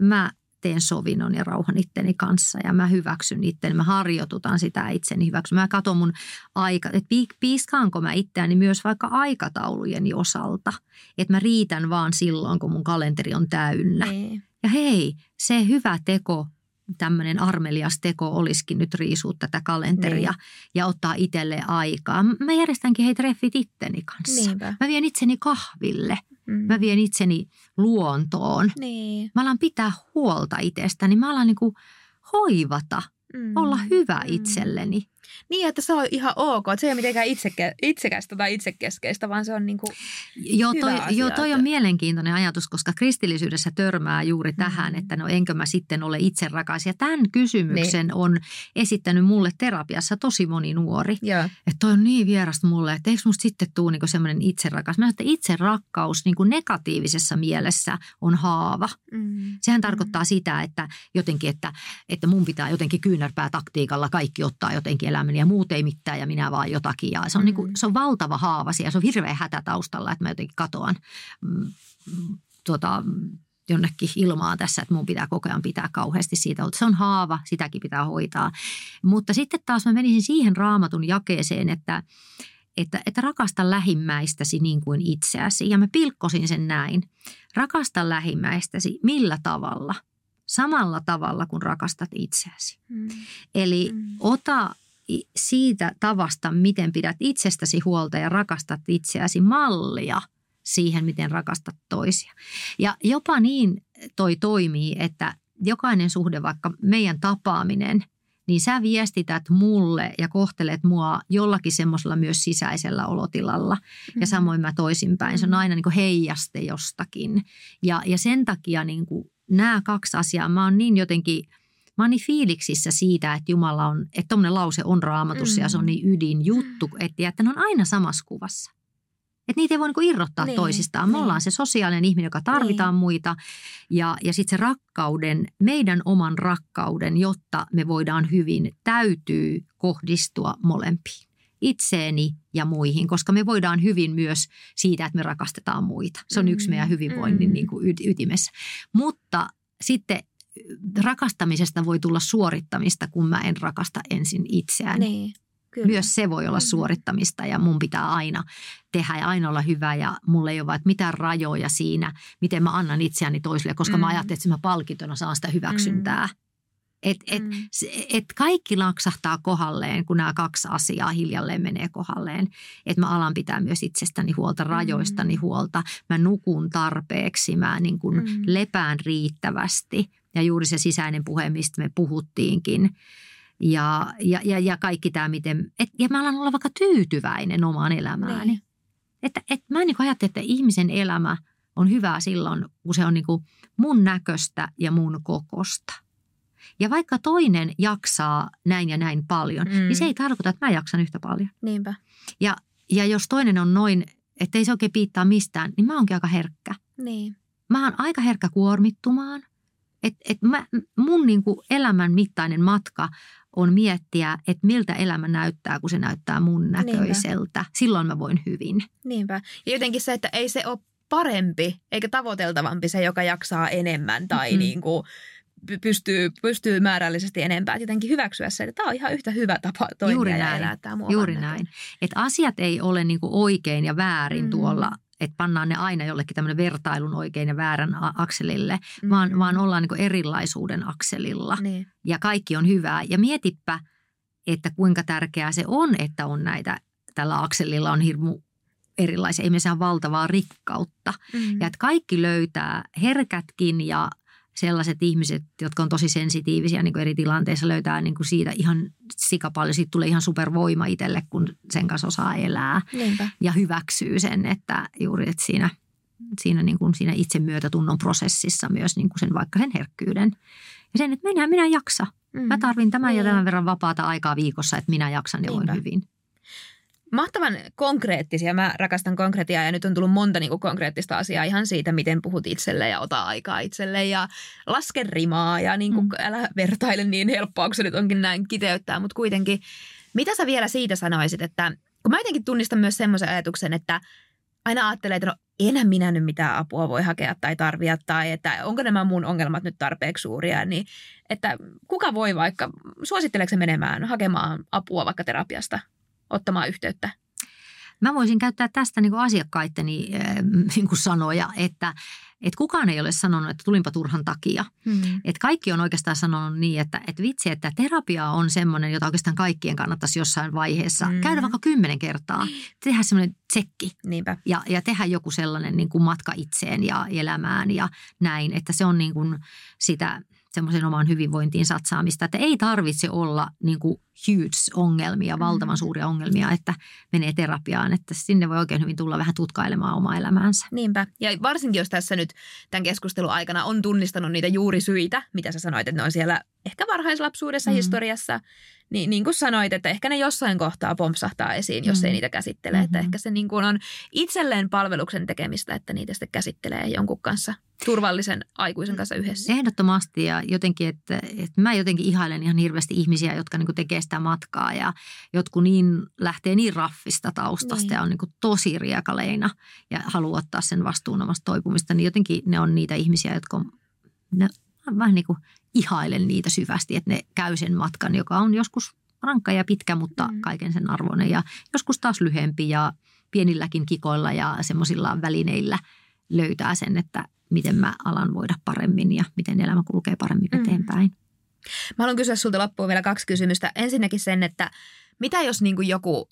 mä teen sovinnon ja rauhan itteni kanssa ja mä hyväksyn itteni. Mä harjoitutan sitä itseni hyväksyn. Mä katson mun aika, että piiskaanko mä itseäni myös vaikka aikataulujeni osalta. Että mä riitän vaan silloin, kun mun kalenteri on täynnä. Niin. Ja hei, se hyvä teko tämmöinen armelias teko olisikin nyt riisua tätä kalenteria niin. ja ottaa itselle aikaa. Mä järjestänkin heitä treffit itteni kanssa. Niinpä. Mä vien itseni kahville. Mm. Mä vien itseni luontoon. Niin. Mä alan pitää huolta itsestäni. Mä alan niinku hoivata, mm. olla hyvä mm. itselleni. Niin, että se on ihan ok. Että se ei ole mitenkään itseke, itsekästä tai itsekeskeistä, vaan se on niin kuin joo, toi, hyvä asia, joo, toi että... on mielenkiintoinen ajatus, koska kristillisyydessä törmää juuri mm. tähän, että no enkö mä sitten ole itse rakas. Ja tämän kysymyksen niin. on esittänyt mulle terapiassa tosi moni nuori. Joo. Että toi on niin vierasta mulle, että eikö musta sitten tuu niin semmoinen rakas. Mä että itse rakkaus niin kuin negatiivisessa mielessä on haava. Mm. Sehän mm. tarkoittaa sitä, että jotenkin, että, että mun pitää jotenkin kyynärpää taktiikalla kaikki ottaa jotenkin elämäni ja muut ei mitään ja minä vaan jotakin. Ja se on, niinku, mm. niin kuin, se on valtava haava ja se on hirveä hätä taustalla, että mä jotenkin katoan mm, tuota, jonnekin ilmaa tässä, että mun pitää koko ajan pitää kauheasti siitä, mutta se on haava, sitäkin pitää hoitaa. Mutta sitten taas mä menisin siihen raamatun jakeeseen, että, että, että rakasta lähimmäistäsi niin kuin itseäsi. Ja mä pilkkosin sen näin. Rakasta lähimmäistäsi millä tavalla? samalla tavalla kuin rakastat itseäsi. Mm. Eli Mm. ota siitä tavasta, miten pidät itsestäsi huolta ja rakastat itseäsi mallia siihen, miten rakastat toisia. Ja jopa niin toi toimii, että jokainen suhde, vaikka meidän tapaaminen, niin sä viestität mulle ja kohtelet mua jollakin semmoisella myös sisäisellä olotilalla. Ja samoin mä toisinpäin. Se on Mm. aina niin kuin heijaste jostakin. Ja, ja sen takia niin kuin nämä kaksi asiaa, mä oon niin jotenkin, mä oon niin fiiliksissä siitä, että Jumala on, että tommonen lause on raamatussa ja se on Mm. niin ydinjuttu, että, että ne on aina samassa kuvassa. Että niitä ei voi niinku irrottaa Niin, toisistaan. Me niin. ollaan se sosiaalinen ihminen, joka tarvitaan muita. Ja, ja sitten se rakkauden, meidän oman rakkauden, jotta me voidaan hyvin, täytyy kohdistua molempiin. Itseeni ja muihin, koska me voidaan hyvin myös siitä, että me rakastetaan muita. Se on yksi Mm, meidän hyvinvoinnin mm. niin kuin y- ytimessä. Mutta sitten rakastamisesta voi tulla suorittamista, kun mä en rakasta ensin itseäni. Niin, kyllä. Myös se voi olla Mhm. suorittamista ja mun pitää aina tehdä ja aina olla hyvä ja mulla ei ole vaan mitään rajoja siinä, miten mä annan itseäni toisille, koska mä Mm. ajattelen, että mä palkintona saan sitä hyväksyntää. Et, et, Mm. et kaikki laksahtaa kohalleen, kun nämä kaksi asiaa hiljalleen menee kohalleen. Että mä alan pitää myös itsestäni huolta, rajoistani Mm. huolta. Mä nukun tarpeeksi, mä niin kuin Mm. lepään riittävästi. Ja juuri se sisäinen puhe, mistä me puhuttiinkin. Ja, ja, ja, ja kaikki tämä, miten... Et, ja mä alan olla vaikka tyytyväinen omaan elämääni. Niin. Että et mä niin ajattele, että ihmisen elämä on hyvää silloin, kun se on niin kuin mun näköistä ja mun kokosta. Ja vaikka toinen jaksaa näin ja näin paljon, mm. Mm. niin se ei tarkoita, että mä jaksan yhtä paljon. Niinpä. Ja, ja jos toinen on noin, että ei se oikein piittaa mistään, niin mä oonkin aika herkkä. Niin. Mä oon aika herkkä kuormittumaan. Et, et mä, mun niin kuin elämän mittainen matka on miettiä, että miltä elämä näyttää, kun se näyttää mun näköiseltä. Silloin mä voin hyvin. Niinpä. Ja jotenkin se, että ei se ole parempi eikä tavoiteltavampi se, joka jaksaa enemmän tai Mhm. niin kuin py- pystyy, pystyy määrällisesti enempää. Et jotenkin hyväksyä se, että tämä on ihan yhtä hyvä tapa toimia Juuri ja näin. elää tämä Juuri näin. Että asiat ei ole niin kuin oikein ja väärin Mm. tuolla, että pannaan ne aina jollekin tämmöinen vertailun oikein ja väärän akselille, Mm. vaan, vaan ollaan niin erilaisuuden akselilla. Niin. ja kaikki on hyvää. Ja mietipä, että kuinka tärkeää se on, että on näitä, tällä akselilla on hirmu erilaisia, ihmisiä on valtavaa rikkautta. Mm. Ja että kaikki löytää, herkätkin ja sellaiset ihmiset, jotka on tosi sensitiivisiä niin kuin eri tilanteissa, löytää niin kuin siitä ihan sikapaljon. Siitä tulee ihan supervoima itselle, kun sen kanssa osaa elää Niinpä. ja hyväksyy sen, että juuri että siinä, siinä, niin kuin siinä itsemyötätunnon prosessissa myös niin kuin sen, vaikka sen herkkyyden. Ja sen, että minä, minä jaksa. Mm. Mä tarvin tämän ja Niin. tämän verran vapaata aikaa viikossa, että minä jaksan ja voin hyvin. Mahtavan konkreettisia. Mä rakastan konkretiaa ja nyt on tullut monta niin kuin konkreettista asiaa ihan siitä, miten puhut itselle ja ota aikaa itselle ja laske rimaa ja niin kuin, Mm. älä vertaile niin helppoa, kun se nyt onkin näin kiteyttää. Mutta kuitenkin, mitä sä vielä siitä sanoisit, että kun mä jotenkin tunnistan myös semmoisen ajatuksen, että aina ajattelee, että no enää minä nyt mitään apua voi hakea tai tarvia tai että onko nämä mun ongelmat nyt tarpeeksi suuria, niin että kuka voi vaikka, suositteleeko menemään hakemaan apua vaikka terapiasta, ottamaan yhteyttä? Mä voisin käyttää tästä niin asiakkaitteni äh, niin kuin sanoja, että, että kukaan ei ole sanonut, että tulinpa turhan takia. Hmm. Että kaikki on oikeastaan sanonut niin, että, että vitsi, että terapia on semmoinen, jota oikeastaan kaikkien kannattaisi jossain vaiheessa Mm. käydä vaikka kymmenen kertaa. Tehdä semmoinen tsekki Niinpä. ja, ja tehdä joku sellainen niin kuin matka itseen ja elämään ja näin, että se on niin kuin sitä semmoisen omaan hyvinvointiin satsaamista, että ei tarvitse olla niin kuin huge ongelmia, valtavan Mm. suuria ongelmia, että menee terapiaan, että sinne voi oikein hyvin tulla vähän tutkailemaan omaa elämäänsä. Niinpä. Ja varsinkin, jos tässä nyt tämän keskustelun aikana on tunnistanut niitä juurisyitä, mitä sä sanoit, että ne on siellä ehkä varhaislapsuudessa, Mm. historiassa, niin, niin kuin sanoit, että ehkä ne jossain kohtaa pompsahtaa esiin, jos Mm. ei niitä käsittele. Mm-hmm. Että ehkä se niin kuin on itselleen palveluksen tekemistä, että niitä sitten käsittelee jonkun kanssa, turvallisen aikuisen kanssa yhdessä. Ehdottomasti ja jotenkin, että, että mä jotenkin ihailen ihan hirveästi ihmisiä, jotka niin tekee sitä matkaa ja jotkut niin lähtee niin raffista taustasta Niin. ja on niin tosi riekaleina ja haluaa ottaa sen vastuun omasta toipumista, niin jotenkin ne on niitä ihmisiä, jotka on, ne, vähän niin kuin ihailen niitä syvästi, että ne käy sen matkan, joka on joskus rankka ja pitkä, mutta Mm. kaiken sen arvoinen ja joskus taas lyhempi ja pienilläkin kikoilla ja semmoisilla välineillä löytää sen, että, miten mä alan voida paremmin ja miten elämä kulkee paremmin mm. eteenpäin. Mä haluan kysyä sulta loppuun vielä kaksi kysymystä. Ensinnäkin sen, että mitä jos niin kuin joku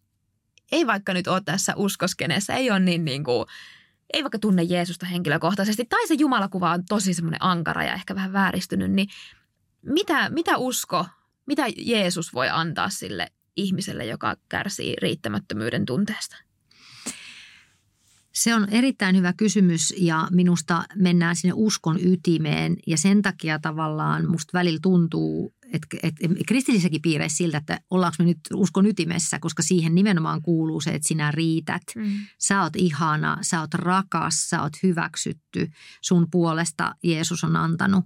ei vaikka nyt ole tässä uskoskeneessa, ei ole niin, niin kuin, ei vaikka tunne Jeesusta henkilökohtaisesti, tai se Jumalakuva on tosi semmoinen ankara ja ehkä vähän vääristynyt, niin mitä, mitä usko, mitä Jeesus voi antaa sille ihmiselle, joka kärsii riittämättömyyden tunteesta? Se on erittäin hyvä kysymys ja minusta mennään sinne uskon ytimeen ja sen takia tavallaan musta välillä tuntuu, että, että kristillisessäkin piireissä siltä, että ollaanko me nyt uskon ytimessä, koska siihen nimenomaan kuuluu se, että sinä riität. Mm. Sä oot ihana, sä oot rakas, sä oot hyväksytty, sun puolesta Jeesus on antanut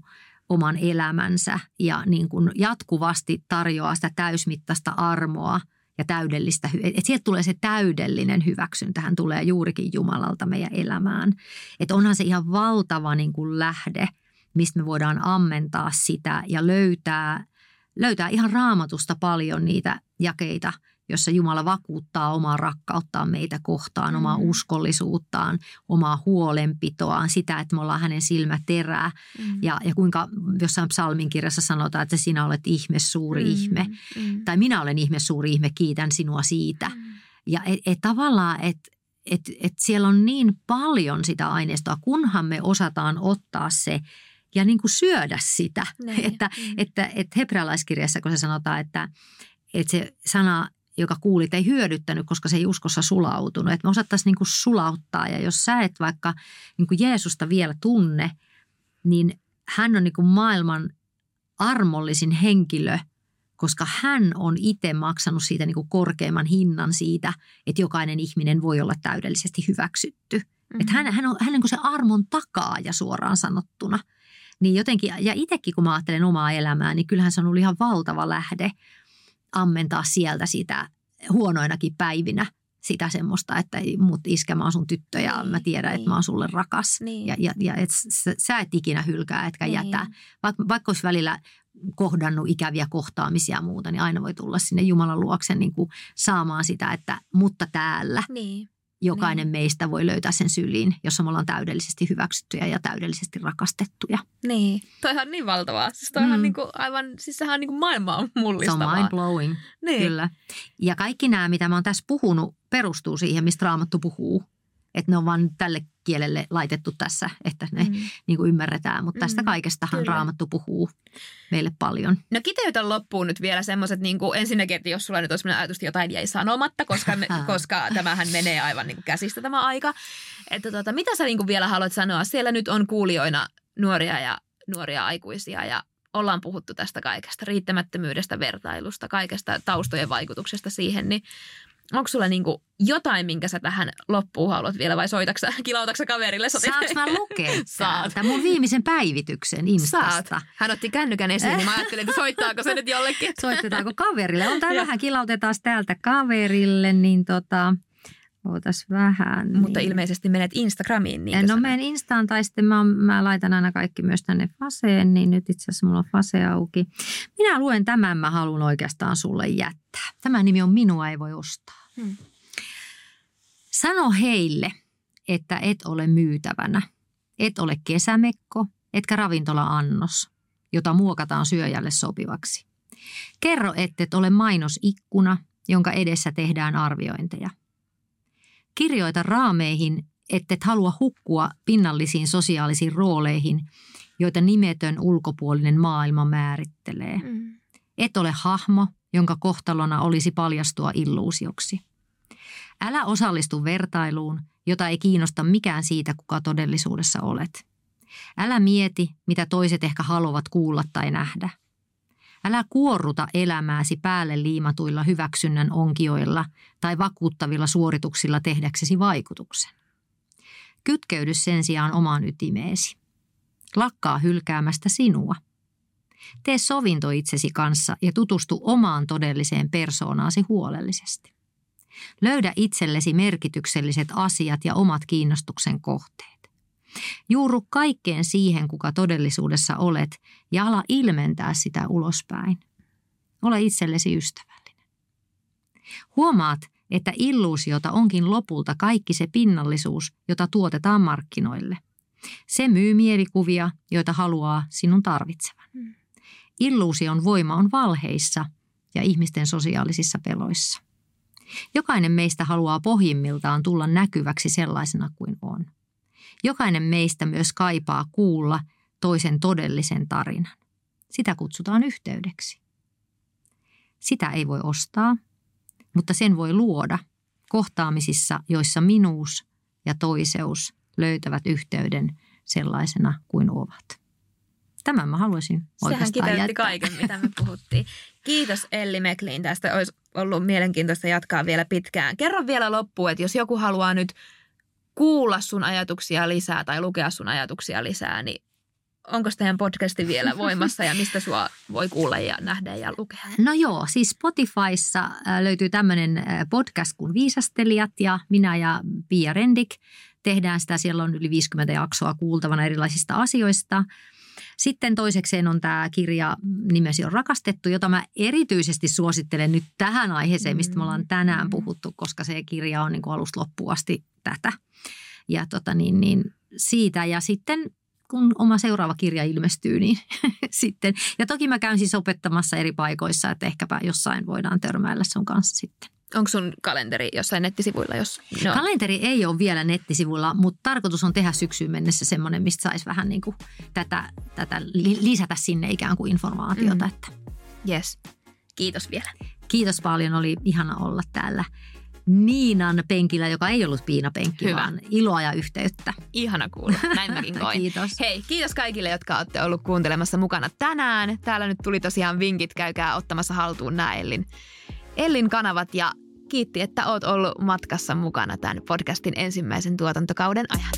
oman elämänsä ja niin kuin jatkuvasti tarjoaa sitä täysmittaista armoa – ja täydellistä, että sieltä tulee se täydellinen hyväksyntähän tulee juurikin Jumalalta meidän elämään. Että onhan se ihan valtava niin kuin lähde, mistä me voidaan ammentaa sitä ja löytää, löytää ihan raamatusta paljon niitä jakeita – jossa Jumala vakuuttaa omaa rakkauttaan meitä kohtaan, mm. omaa uskollisuuttaan, omaa huolenpitoaan, sitä, että me ollaan hänen silmäterää. Mm. Ja, ja kuinka jossain psalmin kirjassa sanotaan, että sinä olet ihme, suuri mm. ihme. Mm. Tai minä olen ihme, suuri ihme, kiitän sinua siitä. Mm. Ja et, et tavallaan, että et, et siellä on niin paljon sitä aineistoa, kunhan me osataan ottaa se ja niin kuin syödä sitä. Ne, [laughs] että, mm. että, että hebrealaiskirjassa, kun se sanotaan, että, että se sana joka kuulit, ei hyödyttänyt, koska se ei uskossa sulautunut. Että me osattaisiin niin kuin sulauttaa ja jos sä et vaikka niin kuin Jeesusta vielä tunne, niin hän on niin kuin maailman armollisin henkilö, koska hän on itse maksanut siitä niin kuin korkeimman hinnan siitä, että jokainen ihminen voi olla täydellisesti hyväksytty. Mm-hmm. Että hän, hän on, hän on niin se armon takaaja suoraan sanottuna. Niin jotenkin, ja itsekin kun mä ajattelen omaa elämää, niin kyllähän se on ollut ihan valtava lähde – ammentaa sieltä sitä huonoinakin päivinä sitä semmoista, että mut iskä, mä oon sun tyttö ja niin, mä tiedän, niin. että mä oon sulle rakas. Niin. Ja, ja, ja et sä, sä et ikinä hylkää, etkä niin. jätä. Vaikka, vaikka olisi välillä kohdannut ikäviä kohtaamisia ja muuta, niin aina voi tulla sinne Jumalan luokse niin kuin saamaan sitä, että mutta täällä. Niin jokainen niin. meistä voi löytää sen syliin, jossa me ollaan täydellisesti hyväksyttyjä ja täydellisesti rakastettuja. Niin, toihan niin valtavaa. Siis toihan mm. niin kuin aivan, siis sehän on niin kuin maailma on mullistavaa. Se on mind blowing, niin. kyllä. Ja kaikki nämä, mitä mä oon tässä puhunut, perustuu siihen, mistä Raamattu puhuu että ne on vain tälle kielelle laitettu tässä, että ne mm. niin kuin ymmärretään. Mutta tästä mm, kaikestahan Kyllä. Raamattu puhuu meille paljon. No kiteytä loppuun nyt vielä semmoiset, niin kuin ensinnäkin, että jos sulla nyt olisi ajatus, jotain jäi sanomatta, koska, me, koska tämähän menee aivan niin kuin käsistä tämä aika. Että tota, mitä sä niin kuin vielä haluat sanoa? Siellä nyt on kuulijoina nuoria ja nuoria aikuisia ja ollaan puhuttu tästä kaikesta, riittämättömyydestä, vertailusta, kaikesta taustojen vaikutuksesta siihen, niin onko sulla niinku jotain, minkä sä tähän loppuun haluat vielä vai soitaksa, kilautaksa kaverille? Saanko mä lukea [laughs] Saat. Tämän mun viimeisen päivityksen Instasta? Saat. Hän otti kännykän esiin, niin mä ajattelin, että soittaako se nyt jollekin. Soitetaanko kaverille? On tää vähän kilautetaan täältä kaverille, niin tota, Ootas vähän. Niin. Mutta ilmeisesti menet Instagramiin. Niin no menen Instaan tai sitten mä, mä laitan aina kaikki myös tänne Faseen, niin nyt itse asiassa mulla on Fase auki. Minä luen tämän, mä haluan oikeastaan sulle jättää. Tämä nimi on Minua ei voi ostaa. Hmm. Sano heille, että et ole myytävänä. Et ole kesämekko, etkä ravintola-annos, jota muokataan syöjälle sopivaksi. Kerro, et ole mainosikkuna, jonka edessä tehdään arviointeja – Kirjoita raameihin, ettet halua hukkua pinnallisiin sosiaalisiin rooleihin, joita nimetön ulkopuolinen maailma määrittelee. Mm. Et ole hahmo, jonka kohtalona olisi paljastua illuusioksi. Älä osallistu vertailuun, jota ei kiinnosta mikään siitä, kuka todellisuudessa olet. Älä mieti, mitä toiset ehkä haluavat kuulla tai nähdä – Älä kuorruta elämääsi päälle liimatuilla hyväksynnän onkioilla tai vakuuttavilla suorituksilla tehdäksesi vaikutuksen. Kytkeydy sen sijaan omaan ytimeesi. Lakkaa hylkäämästä sinua. Tee sovinto itsesi kanssa ja tutustu omaan todelliseen persoonaasi huolellisesti. Löydä itsellesi merkitykselliset asiat ja omat kiinnostuksen kohteet. Juuru kaikkeen siihen, kuka todellisuudessa olet, ja ala ilmentää sitä ulospäin. Ole itsellesi ystävällinen. Huomaat, että illuusiota onkin lopulta kaikki se pinnallisuus, jota tuotetaan markkinoille. Se myy mielikuvia, joita haluaa sinun tarvitsevan. Mm. Illuusion voima on valheissa ja ihmisten sosiaalisissa peloissa. Jokainen meistä haluaa pohjimmiltaan tulla näkyväksi sellaisena kuin on. Jokainen meistä myös kaipaa kuulla toisen todellisen tarinan. Sitä kutsutaan yhteydeksi. Sitä ei voi ostaa, mutta sen voi luoda kohtaamisissa, joissa minuus ja toiseus löytävät yhteyden sellaisena kuin ovat. Tämän mä haluaisin oikeastaan Sehän jättää. kaiken, mitä me puhuttiin. Kiitos Elli Meklin. Tästä olisi ollut mielenkiintoista jatkaa vielä pitkään. Kerro vielä loppuun, että jos joku haluaa nyt kuulla sun ajatuksia lisää tai lukea sun ajatuksia lisää, niin onko teidän podcasti vielä [laughs] voimassa ja mistä sua voi kuulla ja nähdä ja lukea? No joo, siis Spotifyssa löytyy tämmöinen podcast kuin Viisastelijat ja minä ja Pia Rendik tehdään sitä. Siellä on yli 50 jaksoa kuultavana erilaisista asioista. Sitten toisekseen on tämä kirja Nimesi on rakastettu, jota mä erityisesti suosittelen nyt tähän aiheeseen, mistä me ollaan tänään puhuttu, koska se kirja on niin kuin alusta loppuun asti tätä. Ja tota niin, niin siitä ja sitten kun oma seuraava kirja ilmestyy, niin [laughs] sitten. Ja toki mä käyn siis opettamassa eri paikoissa, että ehkäpä jossain voidaan törmäillä sun kanssa sitten. Onko sun kalenteri jossain nettisivuilla? Jos, no. Kalenteri ei ole vielä nettisivuilla, mutta tarkoitus on tehdä syksyyn mennessä semmoinen, mistä saisi vähän niin kuin tätä, tätä lisätä sinne ikään kuin informaatiota. Mm. Että. Yes. Kiitos vielä. Kiitos paljon, oli ihana olla täällä. Niinan penkillä, joka ei ollut piinapenkki, Hyvä. vaan iloa ja yhteyttä. Ihana kuulla, näin mäkin [laughs] koin. kiitos. Hei, kiitos kaikille, jotka olette ollut kuuntelemassa mukana tänään. Täällä nyt tuli tosiaan vinkit, käykää ottamassa haltuun nämä Ellin, Ellin kanavat ja kiitti, että oot ollut matkassa mukana tämän podcastin ensimmäisen tuotantokauden ajan.